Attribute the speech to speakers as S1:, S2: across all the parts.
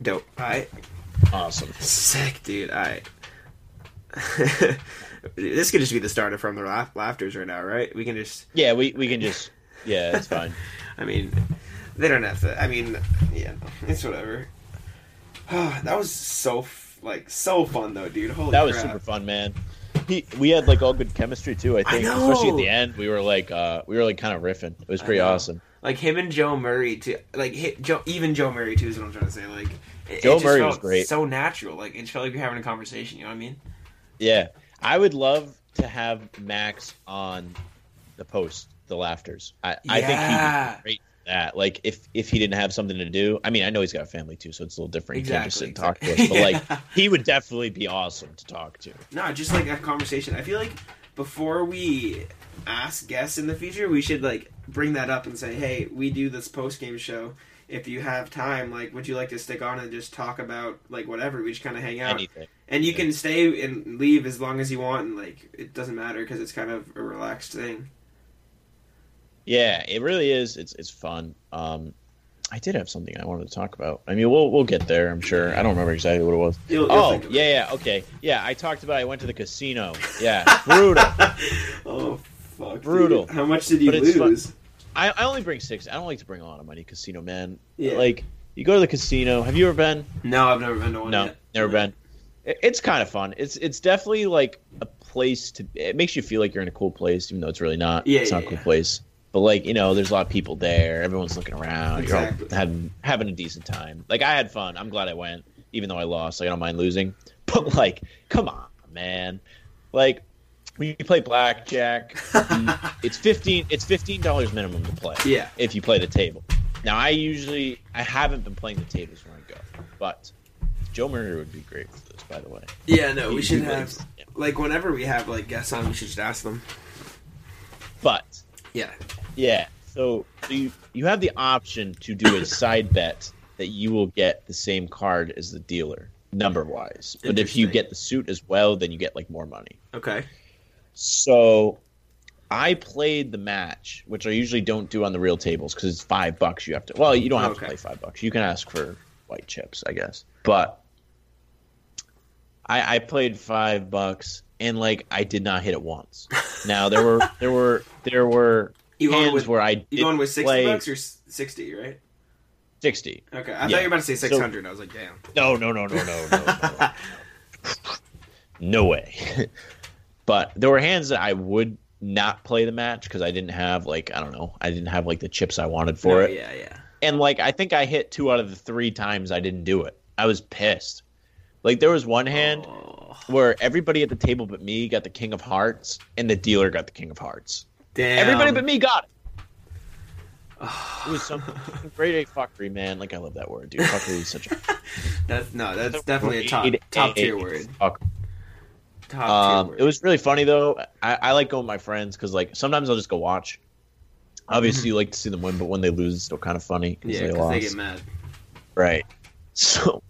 S1: Dope. I
S2: Awesome.
S1: sick, dude. I. this could just be the starter from the laugh- laughters right now, right? We can just.
S2: Yeah, we, we can just yeah, it's fine.
S1: I mean, they don't have to. I mean, yeah, it's whatever. that was so f- like so fun though, dude. Holy
S2: That was
S1: crap.
S2: super fun, man. He, we had like all good chemistry too. I think,
S1: know.
S2: especially at the end, we were like uh we were like kind of riffing. It was pretty awesome.
S1: Like him and Joe Murray too. Like hit Joe, even Joe Murray too is what I'm trying to say. Like it, it
S2: Joe
S1: just
S2: Murray was great.
S1: So natural. Like it felt like you're having a conversation. You know what I mean?
S2: Yeah, I would love to have Max on the post, the laughters. I, I think he'd be great for that. Like if if he didn't have something to do, I mean, I know he's got a family too, so it's a little different. He can't just sit and talk
S1: Exactly,
S2: to us, but like he would definitely be awesome to talk to.
S1: No, just like a conversation. I feel like before we ask guests in the future, we should like bring that up and say, "Hey, we do this post game show. If you have time, like, would you like to stick on and just talk about like whatever? We just kind of hang out,
S2: Anything.
S1: and you can stay and leave as long as you want, and like it doesn't matter because it's kind of a relaxed thing.
S2: Yeah, it really is. It's it's fun. Um, I did have something I wanted to talk about. I mean, we'll we'll get there. I'm sure. I don't remember exactly what it was.
S1: You'll, you'll
S2: Oh
S1: think of it.
S2: yeah, yeah, okay, yeah. I talked about. I went to the casino. Yeah, brutal.
S1: oh fuck, dude.
S2: Brutal.
S1: How much did you
S2: But
S1: lose?
S2: I, I only bring six. I don't like to bring a lot of money. Casino man.
S1: Yeah.
S2: Like you go to the casino. Have you ever been?
S1: No, I've never been to one.
S2: No,
S1: yet.
S2: never been. It- It's kind of fun. It's it's definitely like a place to. It makes you feel like you're in a cool place, even though it's really not.
S1: Yeah,
S2: it's not a cool
S1: yeah.
S2: place. But like you know, there's a lot of people there. Everyone's looking around. You're all having having a decent time. Like I had fun. I'm glad I went, even though I lost. Like, I don't mind losing. But like, come on, man. Like when you play blackjack, it's fifteen. It's fifteen dollars minimum to play
S1: Yeah.
S2: if you play the table. Now I usually I haven't been playing the tables when I go, but Joe Murray would be great for this. By the way,
S1: Yeah, no, we should have
S2: plays- yeah.
S1: like whenever we have like guests on, we should just ask them.
S2: But
S1: Yeah.
S2: yeah, so you you have the option to do a side bet that you will get the same card as the dealer number wise. But if you get the suit as well, then you get like more money.
S1: Okay.
S2: So I played the match, which I usually don't do on the real tables because it's five bucks. You have to. Well, you don't have
S1: Okay.
S2: to play five bucks. You can ask for white chips, I guess. But I, I played five bucks, and like I did not hit it once. Now there were there were there were
S1: You
S2: hands
S1: with
S2: where I
S1: you
S2: did
S1: going with sixty
S2: play
S1: bucks or sixty, right?
S2: sixty.
S1: Okay, I
S2: Yeah.
S1: thought you were about to say
S2: So-
S1: six hundred. I was like, damn.
S2: No, no, no, no, no, no, no. no way. but there were hands that I would not play the match because I didn't have like I don't know I didn't have like the chips I wanted for it.
S1: Yeah, yeah.
S2: And like I think I hit two out of the three times I didn't do it. I was pissed. Like there was one hand
S1: Oh,
S2: where everybody at the table but me got the king of hearts and the dealer got the king of hearts.
S1: damn.
S2: Everybody but me got it. It was some great A fuckery, man. Like I love that word, dude. Fuckery is such a
S1: That's no, that's definitely a top top tier word.
S2: fuck-
S1: Top
S2: Um, it was really funny though. I, I like going with my friends because like sometimes I'll just go watch. Obviously, you like to see them win, but when they lose, it's still kind of funny
S1: Mm-hmm. yeah,
S2: they
S1: because
S2: lost.
S1: they get mad.
S2: Right. So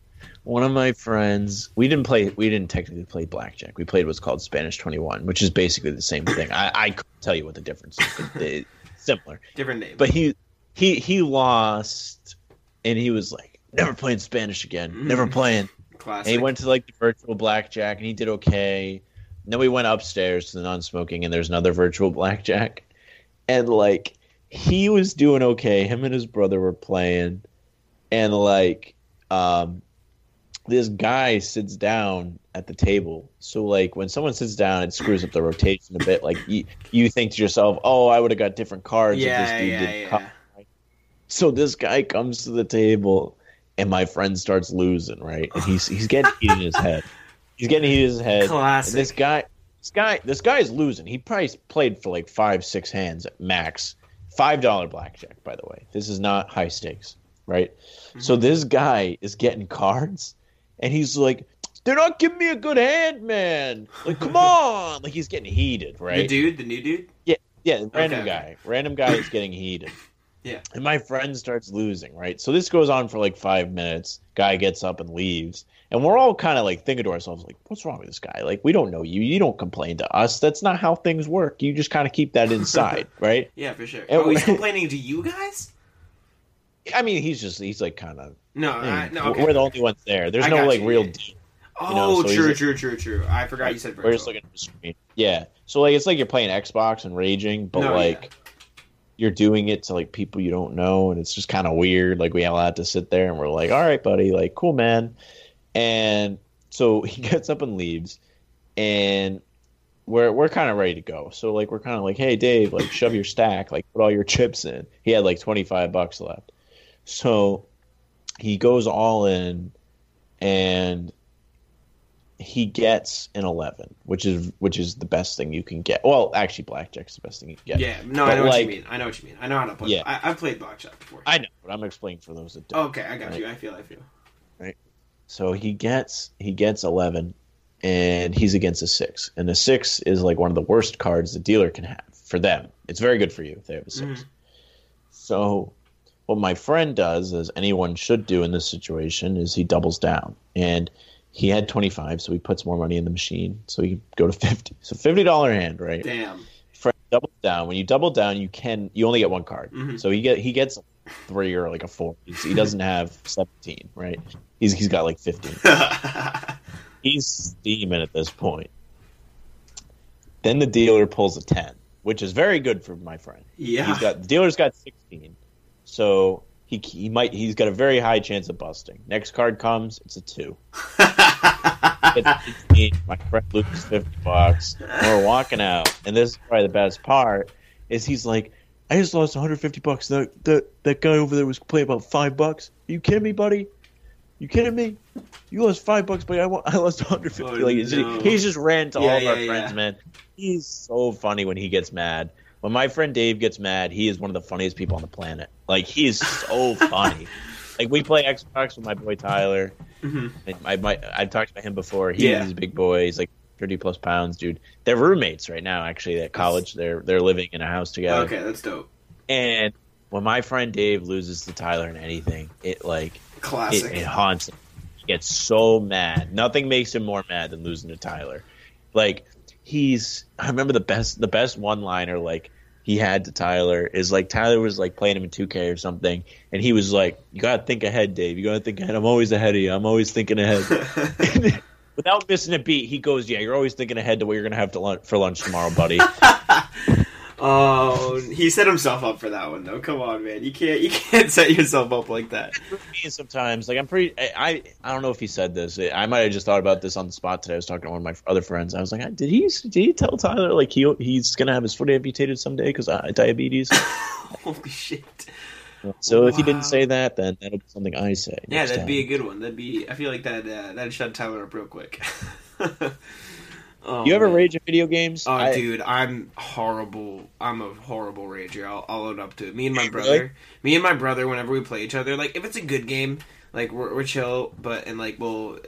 S2: one of my friends, we didn't play. We didn't technically play blackjack. We played what's called Spanish Twenty One, which is basically the same thing. I, I couldn't tell you what the difference is. But they, similar.
S1: Different name.
S2: But he he he lost, and he was like, "Never playing Spanish again. Never playing."
S1: Classic.
S2: And he went to like the virtual blackjack and he did okay. And then we went upstairs to the non smoking and there's another virtual blackjack. And like he was doing okay. Him and his brother were playing. And like um this guy sits down at the table. So like when someone sits down it screws up the rotation a bit. Like you you think to yourself, Oh, I would have got different cards if
S1: yeah,
S2: this dude
S1: yeah,
S2: didn't
S1: yeah.
S2: come. So this guy comes to the table, and my friend starts losing. Right, and he's he's getting heat in his head. He's getting heat in his head.
S1: Classic.
S2: And this guy, this guy, this guy is losing. He probably played for like five, six hands at max. Five dollar blackjack, by the way. This is not high stakes, right? So mhm. this guy is getting cards, and he's like, "They're not giving me a good hand, man. Like, come on!" Like he's getting heated, right?
S1: The dude, the new dude.
S2: Yeah, yeah, random
S1: Okay.
S2: guy. Random guy is getting heated.
S1: Yeah.
S2: And my friend starts losing, right? So this goes on for like five minutes. Guy gets up and leaves. And we're all kind of like thinking to ourselves, like, what's wrong with this guy? Like, we don't know you. You don't complain to us. That's not how things work. You just kind of keep that inside, right?
S1: Yeah, for sure.
S2: And
S1: oh, he's
S2: we-
S1: complaining to you guys.
S2: I mean, he's just he's like kind of.
S1: No, mm, I, no. Okay.
S2: We're the only ones there. There's
S1: I
S2: no like
S1: you,
S2: real.
S1: yeah.
S2: deal.
S1: Oh,
S2: you know, oh, so he's
S1: true,
S2: like-
S1: true, true, true. I forgot you said virtual.
S2: We're just looking at the screen. Yeah. So like it's like you're playing Xbox and raging, but
S1: No,
S2: like
S1: yeah.
S2: You're doing it to like people you don't know, and it's just kind of weird. Like we all had to sit there and we're like, "All right, buddy, like cool, man." And so he gets up and leaves, and we're we're kind of ready to go. So like we're kind of like, "Hey, Dave, like shove your stack, like put all your chips in." He had like twenty five bucks left, so he goes all in, and he gets an 11 which is which is the best thing you can get well actually blackjack's the best thing you can get
S1: Yeah, no,
S2: But,
S1: I know what you mean. I know what you mean. I know how to play.
S2: Yeah.
S1: I, I've played blackjack before.
S2: i know but i'm explaining for those that don't
S1: okay, I got
S2: Right.
S1: you. I feel. I feel.
S2: right so he gets he gets 11 and he's against a six and a six is like one of the worst cards the dealer can have for them it's very good for you if they have a 6
S1: Mhm.
S2: so what my friend does as anyone should do in this situation is he doubles down and he had 25 so he puts more money in the machine so he go to 50 so $50 hand right
S1: Damn.
S2: Fred doubles down. When you double down, you can you only get one card.
S1: Mhm.
S2: So he get he gets three or like a four. He doesn't have seventeen, right? He's he's got like fifteen. He's steaming at this point. Then the dealer pulls a ten, which is very good for my friend.
S1: yeah.
S2: He's got the dealer's got sixteen, so he he might he's got a very high chance of busting. Next card comes, it's a two. It's 18. My friend loses 50 bucks. We're walking out. And this is probably the best part is he's like, I just lost 150 bucks. That, that, that guy over there was playing about five bucks. Are you kidding me, buddy? You kidding me? You lost five bucks, but I, wa- I lost 150.
S1: Oh,
S2: like, he's-
S1: no.
S2: He's just ran to
S1: Yeah,
S2: all of our
S1: yeah,
S2: friends, man. He's so funny when he gets mad. When my friend Dave gets mad, he is one of the funniest people on the planet. Like, he is so funny. Like, we play Xbox with my boy Tyler.
S1: Mhm.
S2: And I might I've talked about him before. He,
S1: Yeah.
S2: He's a big boy. He's like thirty plus pounds, dude. They're roommates right now, actually, at college. They're they're living in a house together.
S1: Okay, that's dope.
S2: And when my friend Dave loses to Tyler in anything, it like it,
S1: Classic.
S2: it haunts him. He gets so mad. Nothing makes him more mad than losing to Tyler. Like he's I remember the best the best one liner like he had to Tyler is like Tyler was like playing him in 2K or something, and he was like, "You gotta think ahead, Dave. You gotta think ahead. I'm always ahead of you. I'm always thinking ahead." Without missing a beat, he goes, "Yeah, you're always thinking ahead to what you're gonna have to lunch for lunch tomorrow, buddy."
S1: oh, he set himself up for that one though. Come on, man. You can't. You can't set yourself up like that.
S2: me sometimes. Like I'm pretty. I, I don't know if he said this. I might have just thought about this on the spot today. I was talking to one of my other friends. I was like, did he did he tell Tyler like he he's gonna have his foot amputated someday because uh, diabetes?
S1: Holy shit.
S2: So if he didn't say that, then that'll be something I say.
S1: Yeah, that'd be a good one. That'd be. I feel like that. Uh, that'd shut Tyler up real quick. oh,
S2: You ever
S1: man.
S2: rage at video games?
S1: Oh,
S2: I-
S1: dude, I'm horrible. I'm a horrible rager. I'll, I'll own up to it. Me and my
S2: Really?
S1: brother, me and my brother, whenever we play each other, like if it's a good game, like we're, we're chill, but and like well,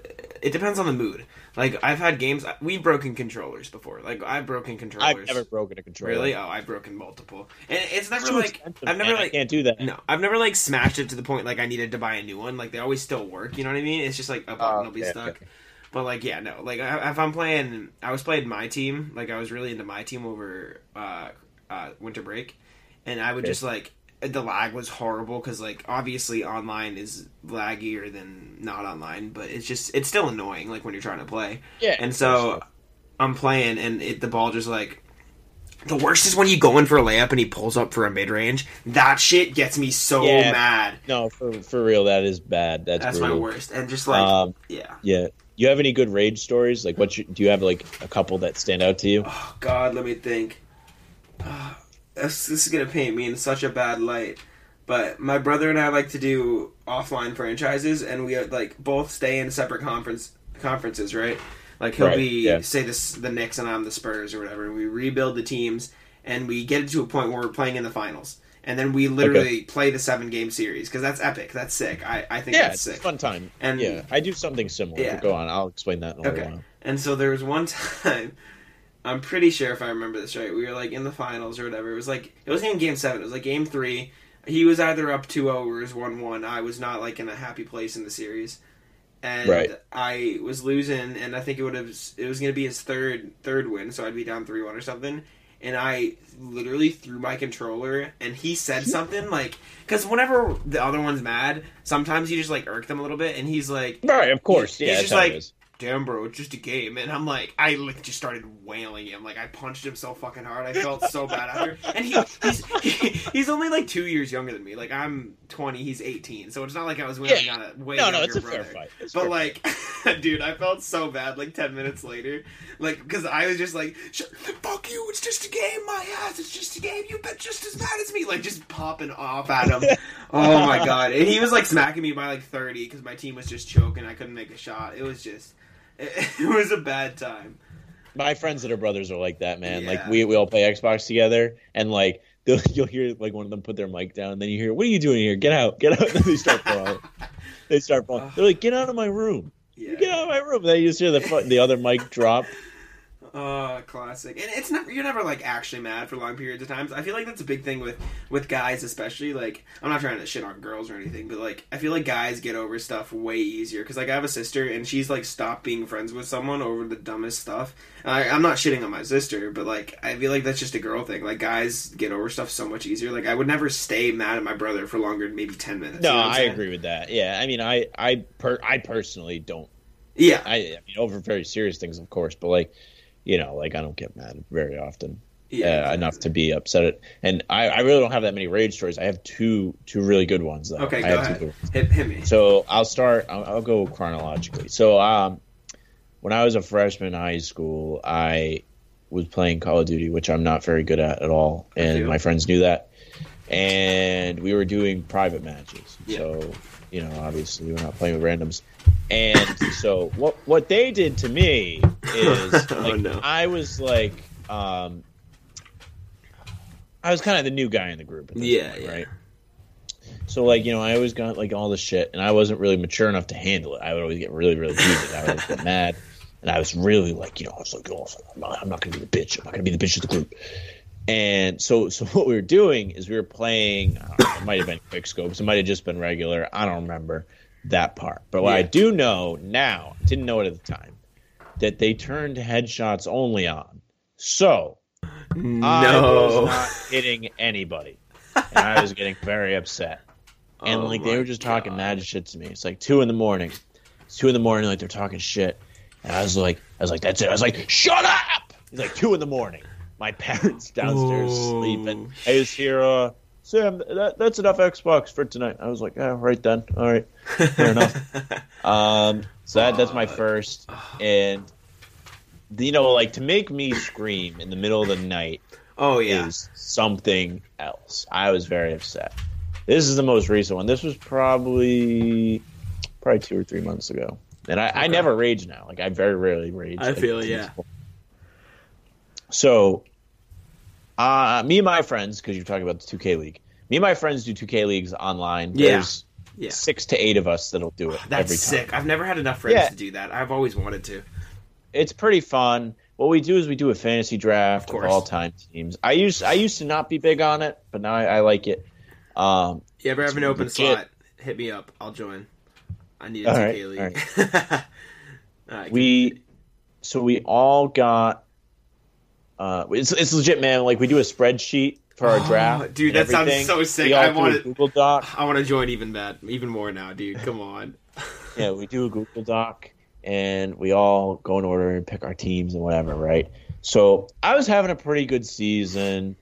S1: it depends on the mood. Like I've had games, we've broken controllers before. Like I've broken controllers.
S2: I've never broken a controller.
S1: really. Oh, I've broken multiple, and it's never like I've never
S2: man. I
S1: like
S2: can't do that.
S1: no, I've never like smashed it to the point like I needed to buy a new one. Like they always still work. You know what I mean? It's just like a button
S2: Oh,
S1: will be stuck.
S2: okay.
S1: But like, yeah, no. Like, if I'm playing, I was playing my team. Like, I was really into my team over uh, uh, winter break, and I would
S2: Okay.
S1: just like the lag was horrible because like obviously online is laggier than not online, but it's just it's still annoying like when you're trying to play.
S2: Yeah,
S1: And so I'm playing, and it, the ball just like. The worst is when you go in for a layup and he pulls up for a mid range. That shit gets me so
S2: Yeah.
S1: mad.
S2: no, for for real, that is bad. That's,
S1: That's my worst. And just like,
S2: um,
S1: yeah.
S2: yeah. You have any good rage stories? Like, what you, do you have? Like a couple that stand out to you?
S1: Oh God, let me think. this, this is gonna paint me in such a bad light. But my brother and I like to do offline franchises, and we uh, like both stay in separate conference conferences, right? Like he'll
S2: Right,
S1: be
S2: yeah.
S1: say this the Knicks and I'm the Spurs or whatever. We rebuild the teams, and we get it to a point where we're playing in the finals, and then we literally play the seven game series because that's epic. That's sick. I, I think
S2: Yeah,
S1: that's
S2: it's
S1: sick.
S2: fun time.
S1: And-
S2: yeah, I do something similar.
S1: Yeah.
S2: Go on, I'll explain that in a
S1: Okay.
S2: little while.
S1: And so there was one time, I'm pretty sure if I remember this right, we were like in the finals or whatever. It was like it wasn't even game seven. It was like game three. He was either up 2-0 or was one one. I was not like in a happy place in the series, and
S2: Right.
S1: I was losing. And I think it would have it was going to be his third third win, so I'd be down three one or something. And I literally threw my controller, and he said something like, because whenever the other one's mad, sometimes you just like irk them a little bit, and he's like,
S2: Right, of course.
S1: He's
S2: yeah,
S1: just
S2: that's it
S1: like- damn bro it's just a game and i'm like i like just started wailing him like i punched him so fucking hard i felt so bad after and he he's, he, he's only like two years younger than me like i'm 20 he's 18 so it's not like i was wailing
S2: Yeah.
S1: on a way
S2: No,
S1: younger
S2: no, it's a
S1: brother.
S2: fair fight. It's
S1: but
S2: fair
S1: like dude i felt so bad like 10 minutes later like because i was just like fuck you it's just a game my ass it's just a game you bet just as bad as me like just popping off at him oh my god and he was like smacking me by like 30 because my team was just choking i couldn't make a shot it was just it, was a bad time.
S2: my friends that are brothers are like that, man. Like we we all play Xbox together, and like you'll hear like one of them put their mic down, and then you hear, "What are you doing here? Get out! Get out!" And they start brawling. they start brawling. They're like, "Get out of my room!
S1: Yeah.
S2: Get out of my room!" then you just hear the the other mic drop.
S1: Oh, classic. And it's never you're never like actually mad for long periods of times. I feel like that's a big thing with with guys, especially. Like I'm not trying to shit on girls or anything, but like I feel like guys get over stuff way easier. Because like I have a sister and she's like stopped being friends with someone over the dumbest stuff. I, I'm not shitting on my sister, but like I feel like that's just a girl thing. Like guys get over stuff so much easier. Like I would never stay mad at my brother for longer than maybe ten minutes.
S2: No,
S1: you know
S2: I
S1: saying?
S2: agree with that. Yeah, I mean, I I per I personally don't.
S1: Yeah,
S2: I, I mean, over very serious things, of course, but like, you know, like I don't get mad very often.
S1: yeah,
S2: uh, enough to be upset at. And I, I really don't have that many rage stories. I have two two really good ones though.
S1: Okay,
S2: I
S1: go
S2: have
S1: ahead.
S2: two good ones.
S1: Hit, hit me.
S2: So I'll start. I'll, I'll go chronologically. So um, when I was a freshman in high school, I was playing Call of Duty, which I'm not very good at at all, and my friends knew that. And we were doing private matches.
S1: Yeah.
S2: So you know, obviously, we're not playing with randoms. And so what what they did to me is
S1: Oh, no.
S2: I was like um I was kind of the new guy in the group at
S1: Yeah,
S2: point,
S1: yeah.
S2: right? So like, you know, I always got like all this shit and I wasn't really mature enough to handle it. I would always get really, really heated. I would always get mad. And I was really like, you know, I was like, oh, I'm not, I'm not gonna be the bitch. I'm not gonna be the bitch of the group. And so, so what we were doing is we were playing. Know, it might have been quick scopes. It might have just been regular. I don't remember that part. But what I do know now, didn't know it at the time, that they turned headshots only on. So I was
S1: No.
S2: not hitting anybody, and I was getting very upset. And
S1: Oh
S2: like they were just talking
S1: God.
S2: mad shit to me. It's like two in the morning. It's two in the morning, like they're talking shit. And I was like, I was like, that's it. I was like, shut up! It's like two in the morning. My parents downstairs
S1: Oh.
S2: sleeping. I just hear, uh, Sam, that, that's enough Xbox for tonight. I was like, yeah, right then. All right, fair enough. Um, so that, that's my first. And you know, like to make me scream in the middle of the night
S1: oh yeah.
S2: is something else. I was very upset. This is the most recent one. This was probably probably two or three months ago. And I, I never rage now. Like I very rarely rage.
S1: I
S2: like,
S1: feel, yeah.
S2: point. So, uh, me and my friends, because you're talking about the 2K League, me and my friends do 2K Leagues online.
S1: Yeah.
S2: There's
S1: Yeah.
S2: six to eight of us that'll do it
S1: That's
S2: every time.
S1: sick. I've never had enough friends
S2: Yeah.
S1: to do that. I've always wanted to.
S2: it's pretty fun. What we do is we do a fantasy draft
S1: Of
S2: of, all time teams. I used I used to not be big on it, but now I, I like it. Um,
S1: You ever have an open
S2: legit.
S1: slot? Hit me up. I'll join. I need a
S2: All
S1: 2K
S2: right,
S1: league. All right,
S2: we so we all got uh, it's it's legit, man. Like we do a spreadsheet for our
S1: Oh,
S2: draft,
S1: dude, that sounds so sick. I want it.
S2: Google Doc.
S1: I want to join even that, even more now, dude. Come on.
S2: Yeah, we do a Google Doc, and we all go in order and pick our teams and whatever, right? So I was having a pretty good season.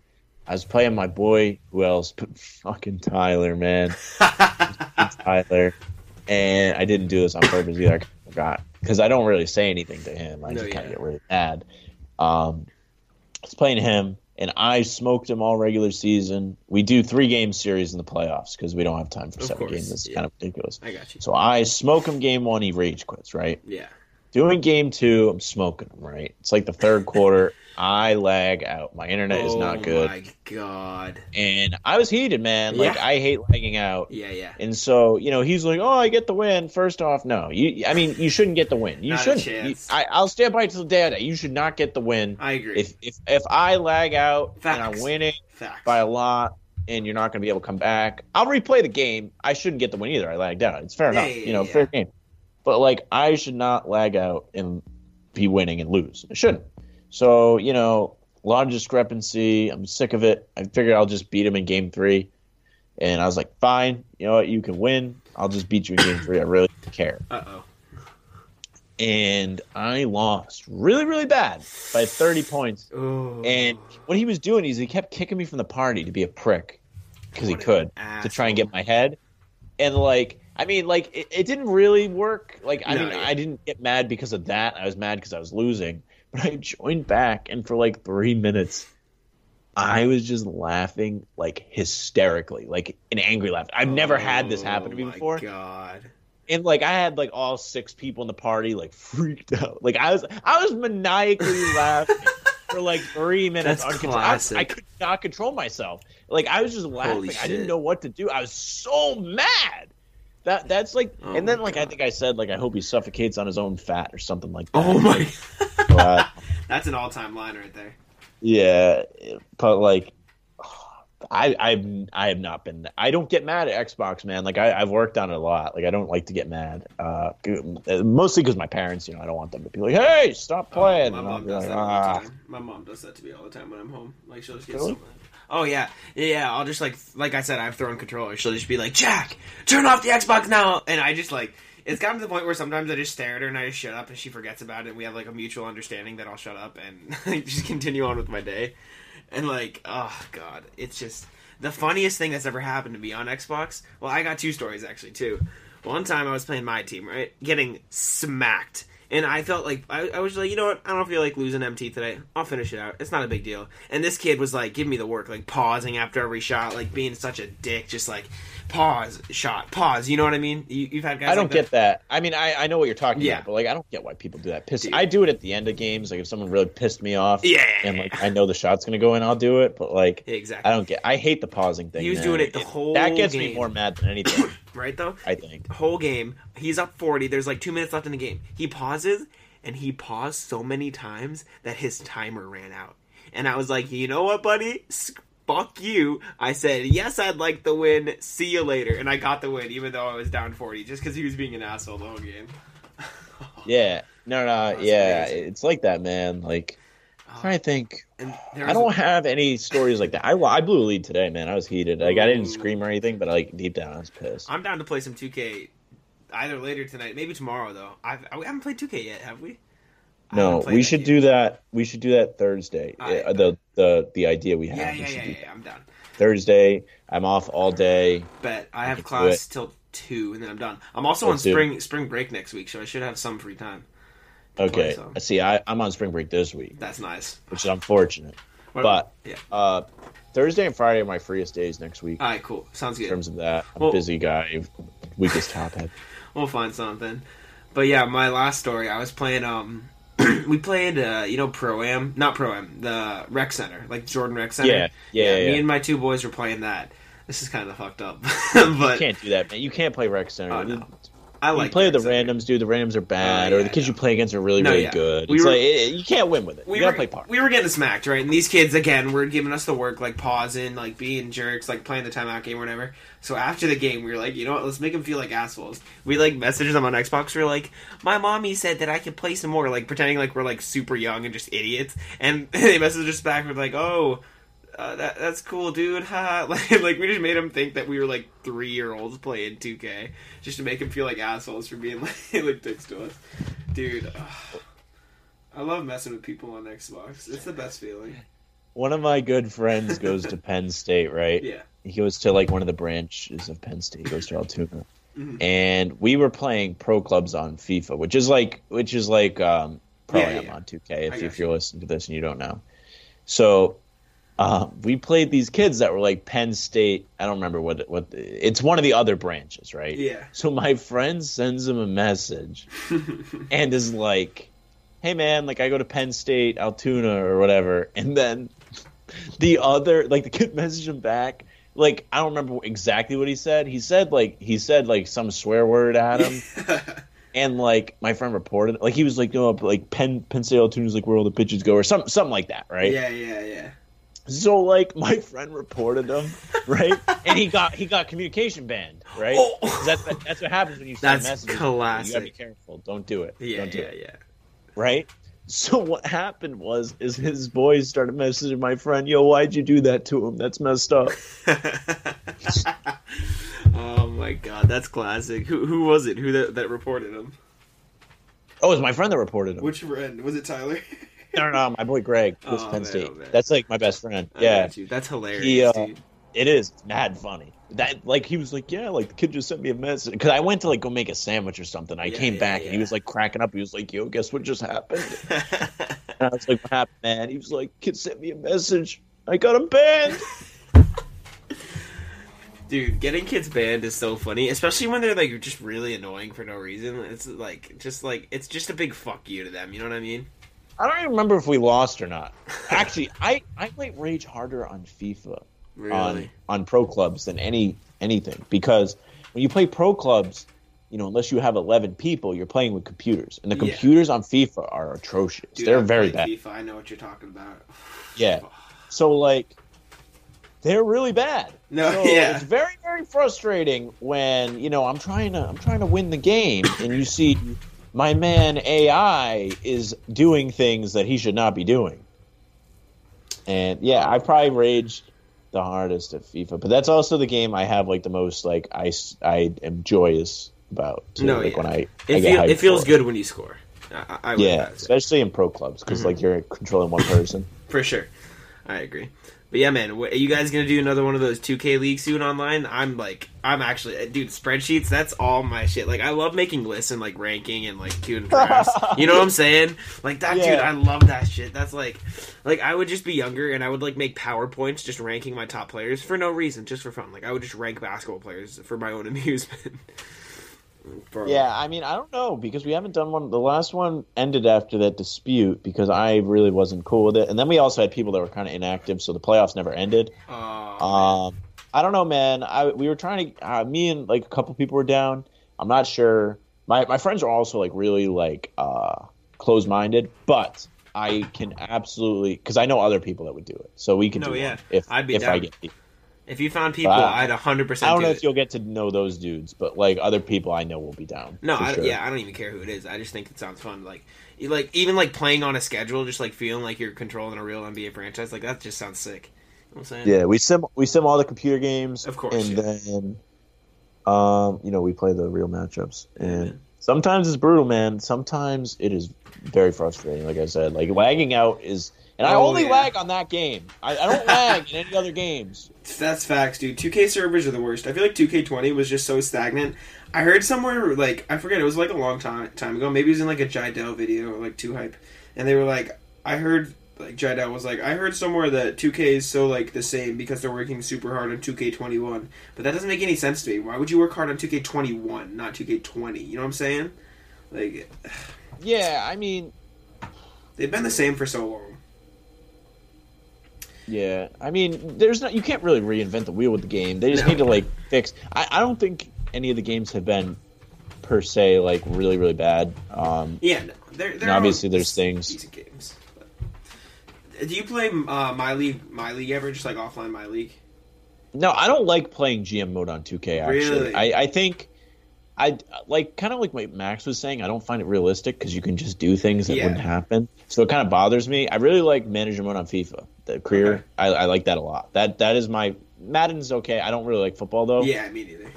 S2: I was playing my boy, who else? Fucking Tyler, man. Tyler, and I didn't do this on purpose either. I forgot because I don't really say anything to him. I
S1: No,
S2: just kind
S1: yeah.
S2: of get really mad. Um, was playing him, and I smoked him all regular season. We do three game series in the playoffs because we don't have time for
S1: Of
S2: seven
S1: course,
S2: games. It's
S1: yeah.
S2: kind of ridiculous.
S1: I got you.
S2: So I smoke him game one. He rage quits. Right.
S1: Yeah.
S2: Doing game two, I'm smoking him. Right. It's like the third quarter. I lag out. My internet is
S1: oh
S2: not good, Oh
S1: my god.
S2: and I was heated, man. Like
S1: Yeah.
S2: I hate lagging out.
S1: Yeah, yeah.
S2: And so, you know, he's like, "Oh, I get the win." First off, no, you. I mean, you shouldn't get the win. You
S1: Not
S2: shouldn't. You- I, I'll stand by till the day I die. You should not get the win.
S1: I agree.
S2: If if if I lag out and I'm winning
S1: Facts.
S2: by a lot, and you're not going to be able to come back, I'll replay the game. I shouldn't get the win either. I lagged out. It's fair
S1: Yeah,
S2: enough.
S1: yeah,
S2: you know,
S1: yeah.
S2: fair game. But like, I should not lag out and be winning and lose. I shouldn't. So you know, a lot of discrepancy. I'm sick of it. I figured I'll just beat him in game three. And I was like, fine, you know what? You can win. I'll just beat you in game three. I really don't care.
S1: Uh oh.
S2: And I lost really, really bad by 30 points. Ooh. And what he was doing is he kept kicking me from the party to be a prick because he could to try and get my head. And like, I mean, like it, it didn't really work. Like, I
S1: No,
S2: mean,
S1: yeah.
S2: I didn't get mad because of that. I was mad because I was losing. But I joined back, and for like three minutes, I was just laughing like hysterically, like an angry laugh. I've never had this happen to me before.
S1: Oh my
S2: before.
S1: God.
S2: And like I had like all six people in the party like freaked out. Like I was I was maniacally laughing for like three minutes.
S1: That's
S2: uncontrol- I,
S1: classic.
S2: I could not control myself. Like I was just laughing. I didn't know what to do. I was so mad. That that's like,
S1: Oh
S2: and then
S1: my
S2: like I think I said like I hope he suffocates on his own fat or something like that.
S1: Oh my. That's an all-time line right there.
S2: yeah, but like. I I've I have not been. I don't get mad at Xbox, man. Like I, I've worked on it a lot. Like I don't like to get mad. Uh, mostly because my parents, you know, I don't want them to be like, "Hey, stop
S1: Oh,
S2: playing."
S1: my mom does
S2: like,
S1: that all the
S2: "Ah."
S1: time. My mom does that to me all the time when I'm home. Like she'll just get
S2: Really?
S1: so mad. Oh yeah, yeah. I'll just like, like I said, I've thrown controllers. She'll just be like, "Jack, turn off the Xbox now," and I just like, it's gotten to the point where sometimes I just stare at her and I just shut up, and she forgets about it. and We have like a mutual understanding that I'll shut up and just continue on with my day. And like, oh god, it's just the funniest thing that's ever happened to me on Xbox. Well, I got two stories actually too. One time I was playing my team, right, getting smacked, and I felt like I, I was like, you know what, I don't feel like losing MT today. I'll finish it out. It's not a big deal. And this kid was like, give me the work, like pausing after every shot, like being such a dick, just like pause, shot, pause. You know what I mean? You, you've had guys.
S2: I don't
S1: like
S2: get that. I mean, I, I know what you're talking
S1: Yeah.
S2: about, but like, I don't get why people do that. Piss.
S1: Dude.
S2: I do it at the end of games. Like, if someone really pissed me off,
S1: Yeah.
S2: and like I know the shot's gonna go in, I'll do it. But like,
S1: exactly.
S2: I don't get. I hate the pausing thing.
S1: He was
S2: man.
S1: doing it the whole
S2: That gets me more mad than anything.
S1: Right though.
S2: I think.
S1: whole game. He's up 40. There's like two minutes left in the game. He pauses, and he paused so many times that his timer ran out. And I was like, you know what, buddy? Fuck you. I said, yes, I'd like the win. See you later. And I got the win, even though I was down 40, just because he was being an asshole the whole game.
S2: Yeah. No, no. Yeah,
S1: amazing.
S2: it's like that, man. Like, uh, trying to think. I don't have any stories like that. I, I blew a lead today, man. I was heated. Like I didn't scream or anything, but like deep down, I was pissed.
S1: I'm down to play some 2K either later tonight, maybe tomorrow, though. I've, I haven't played 2K yet, have we?
S2: No, we should
S1: game.
S2: do that. We should do that Thursday.
S1: Alright.
S2: Uh, the the the idea we have.
S1: Yeah,
S2: we
S1: yeah, yeah, yeah, I'm down.
S2: Thursday. I'm off all day.
S1: Bet I have class till two, and then I'm done. I'm also
S2: Let's
S1: on
S2: do
S1: spring spring break next week, so I should have some free time. To play
S2: Okay.
S1: some.
S2: See, I, I'm on spring break this week,
S1: That's nice.
S2: which is unfortunate.
S1: What-
S2: But
S1: yeah,
S2: uh, Thursday and Friday are my freest days next week.
S1: all right, cool. Sounds good.
S2: in terms of that, I'm
S1: Well-
S2: a busy guy. Weakest top head.
S1: We'll find something. But yeah, my last story. I was playing. Um, we played. Uh, you know, pro am, not pro am, the rec center, like Jordan Rec Center.
S2: Yeah, yeah, yeah.
S1: Me
S2: yeah.
S1: and my two boys were playing that. This is kind of fucked up,
S2: You
S1: but
S2: can't do that, man. You can't play rec center.
S1: Oh, no.
S2: You
S1: I like
S2: play
S1: with the
S2: randoms, dude. The randoms are bad,
S1: Oh,
S2: or the kids you play against are really,
S1: No,
S2: really
S1: yeah.
S2: good.
S1: We
S2: it's
S1: were-
S2: like it, you can't win with it.
S1: we
S2: you gotta
S1: were,
S2: play par.
S1: we were getting smacked, right? And these kids again were giving us the work, like pausing, like being jerks, like playing the timeout game or whatever. So after the game, we were like, you know what? Let's make them feel like assholes. We like messaged them on Xbox. We are like, my mommy said that I could play some more, like pretending like we're like super young and just idiots. And they messaged us back with like, oh. Uh, that that's cool, dude. Ha! like, like we just made him think that we were like three year olds playing 2K, just to make him feel like assholes for being like like dicks to us, dude. ugh. I love messing with people on Xbox. It's the best feeling.
S2: One of my good friends goes to Penn State, right?
S1: Yeah.
S2: He goes to like one of the branches of Penn State. He goes to Altoona,
S1: Mhm.
S2: and we were playing pro clubs on FIFA, which is like which is like um, pro
S1: Yeah,
S2: am
S1: yeah.
S2: on 2K. If, if
S1: got
S2: you're listening to this and you don't know, so uh, we played these kids that were like Penn State. I don't remember what what it's one of the other branches, right?
S1: Yeah.
S2: So my friend sends him a message and is like, "Hey man, like I go to Penn State, Altoona or whatever." And then the other, like the kid messaged him back. Like I don't remember exactly what he said. He said like he said like some swear word at him, and like my friend reported like he was like no like Penn Penn State Altoona is like where all the bitches go or something something like that, right?
S1: yeah, yeah, yeah.
S2: So like my friend reported him, right? and he got he got communication banned, right?
S1: Oh.
S2: 'Cause That's that's what happens when you send
S1: That's
S2: messages. You
S1: classic.
S2: gotta be careful. Don't do it.
S1: Yeah,
S2: Don't do
S1: yeah,
S2: it.
S1: yeah.
S2: Right? So what happened was, is his boys started messaging my friend, "Yo, why'd you do that to him? That's messed up."
S1: oh my god, that's classic. Who who was it? Who that, that reported him?
S2: Oh, it was my friend that reported him.
S1: Which friend? Was it Tyler?
S2: no, no, my boy Greg,
S1: Oh,
S2: Penn
S1: man,
S2: State.
S1: oh.
S2: That's like my best friend.
S1: I
S2: Yeah.
S1: That's hilarious,
S2: He, uh, it is. Mad funny. That like he was like, yeah, like the kid just sent me a message because I went to like go make a sandwich or something. I
S1: Yeah,
S2: came
S1: yeah,
S2: back and he was like cracking up. He was like, yo, guess what just happened? And I was like, what happened, man? He was like, kid sent me a message. I got him banned.
S1: Dude, getting kids banned is so funny, especially when they're like just really annoying for no reason. It's like just like it's just a big fuck you to them. You know what I mean?
S2: I don't even remember if we lost or not. Actually, I I might rage harder on FIFA on on pro clubs than any anything because when you play pro clubs, you know, unless you have eleven people, you're playing with computers, and the
S1: Yeah.
S2: computers on FIFA are atrocious.
S1: Dude,
S2: They're
S1: I've
S2: very bad.
S1: FIFA. I know what you're talking about.
S2: Yeah. So like, they're really bad.
S1: No,
S2: So
S1: yeah.
S2: It's very very frustrating when you know I'm trying to I'm trying to win the game, and you see my man AI is doing things that he should not be doing. And yeah, I probably raged the hardest at FIFA, but that's also the game I have like the most like I I am joyous about. too,
S1: No,
S2: like
S1: yeah.
S2: when I, I
S1: It, feel, it feels good when you score. I, I
S2: Yeah, especially in pro clubs because
S1: Mm-hmm.
S2: like you're controlling one person.
S1: for sure. I agree. But yeah, man, what, are you guys gonna do another one of those 2K leagues soon online? I'm like, I'm actually, uh, dude, spreadsheets. That's all my shit. Like, I love making lists and like ranking and like doing drafts. you know what I'm saying? Like that, dude. I love that shit. That's like, like I would just be younger and I would like make powerpoints just ranking my top players for no reason, just for fun. Like I would just rank basketball players for my own amusement. Bro.
S2: Yeah, I mean, I don't know because we haven't done one. The last one ended after that dispute because I really wasn't cool with it, and then we also had people that were kind of inactive, so the playoffs never ended.
S1: Oh,
S2: Um, I don't know, man. I we were trying to. Uh, me and like a couple people were down. I'm not sure. My my friends are also like really like uh close minded, but I can absolutely because I know other people that would do it, so we can
S1: No,
S2: do
S1: yeah.
S2: one if
S1: I'd be
S2: if I
S1: down.
S2: get.
S1: If you found people,
S2: Wow.
S1: I'd 100. percent
S2: I don't
S1: do
S2: know
S1: it.
S2: if you'll get to know those dudes, but like other people I know will be down.
S1: No, I,
S2: sure.
S1: yeah, I don't even care who it is. I just think it sounds fun. Like, you- like even like playing on a schedule, just like feeling like you're controlling a real NBA franchise. Like that just sounds sick. You know what I'm saying?
S2: Yeah, we sim we sim all the computer games,
S1: Of course,
S2: and
S1: yeah.
S2: then, um, you know, we play the real matchups, and
S1: man.
S2: sometimes it's brutal, man. Sometimes it is very frustrating. Like I said, like lagging out is, and I
S1: Oh,
S2: only
S1: yeah.
S2: lag on that game. I, I don't lag in any other games.
S1: That's facts, dude. 2K servers are the worst. I feel like 2K20 was just so stagnant. I heard somewhere like I forget it was like a long time time ago. Maybe it was in like a Jiedel video or like 2Hype, and they were like, I heard like Jiedel was like, I heard somewhere that 2K is so like the same because they're working super hard on 2K21. But that doesn't make any sense to me. Why would you work hard on 2K21, not 2K20? You know what I'm saying? Like
S2: Yeah, I mean,
S1: they've been the same for so long.
S2: Yeah, I mean, there's not you can't really reinvent the wheel with the game. They just
S1: No.
S2: need to like fix. I, I don't think any of the games have been per se like really really bad. Um,
S1: Yeah, no, they're
S2: obviously there's things-
S1: decent games. But- Do you play uh, my league, my league ever? Just like offline my league?
S2: No, I don't like playing GM mode on 2K. Actually,
S1: Really?
S2: I, I think I like kind of like what Max was saying. I don't find it realistic because you can just do things that
S1: Yeah.
S2: wouldn't happen. So it kind of bothers me. I really like manager mode on FIFA. The career,
S1: Okay.
S2: I, I like that a lot. That that is my Madden's okay. I don't really like football though.
S1: Yeah, me neither.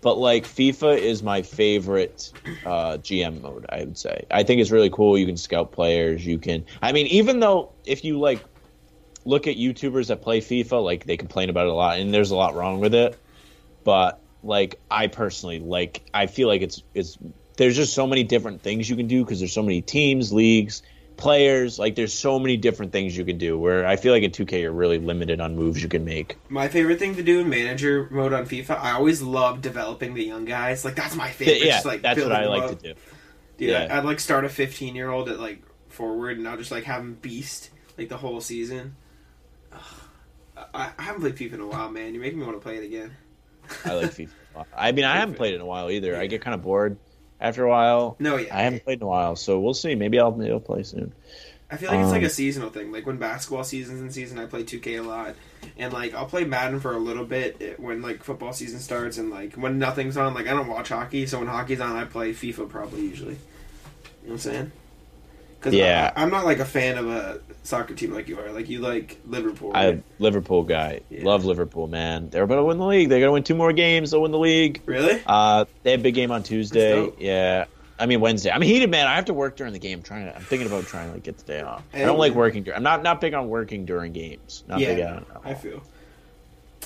S2: But like FIFA is my favorite uh, GM mode. I would say. I think it's really cool. You can scout players. You can. I mean, even though if you like look at YouTubers that play FIFA, like they complain about it a lot, and there's a lot wrong with it. But like, I personally like. I feel like it's it's. There's just so many different things you can do because there's so many teams, leagues, players. Like, there's so many different things you can do. Where I feel like in 2K you're really limited on moves you can make.
S1: My favorite thing to do in manager mode on FIFA, I always love developing the young guys. Like that's my favorite.
S2: yeah,
S1: just, like,
S2: that's what I like
S1: up.
S2: to do.
S1: Dude,
S2: yeah.
S1: I, I'd like start a 15 year old at like forward, and I'll just like have him beast like the whole season. Ugh. I, I haven't played FIFA in a while, man. You're making me want to play it again.
S2: I like FIFA. I mean, I haven't played it in a while either. I get kind of bored after a while.
S1: No, yeah.
S2: I haven't played in a while, so we'll see. Maybe I'll maybe I'll play soon.
S1: I feel like it's like
S2: Um,
S1: a seasonal thing. Like when basketball season's in season, I play 2K a lot, and like I'll play Madden for a little bit when like football season starts, and like when nothing's on. Like I don't watch hockey, so when hockey's on, I play FIFA probably usually. You know what I'm saying?
S2: Yeah.
S1: I, am not like a fan of a soccer team like you are. Like you like Liverpool.
S2: I
S1: right?
S2: Liverpool guy.
S1: Yeah.
S2: Love Liverpool, man. They're about to win the league. They're gonna win two more games. They'll win the league.
S1: really?
S2: Uh, they have a big game on Tuesday. Yeah. I mean Wednesday. I'm heated, man. I have to work during the game. I'm trying to. I'm thinking about trying to like, get the day off. I don't like working. dur- I'm not not big on working during games. Not
S1: yeah,
S2: big on.
S1: I feel.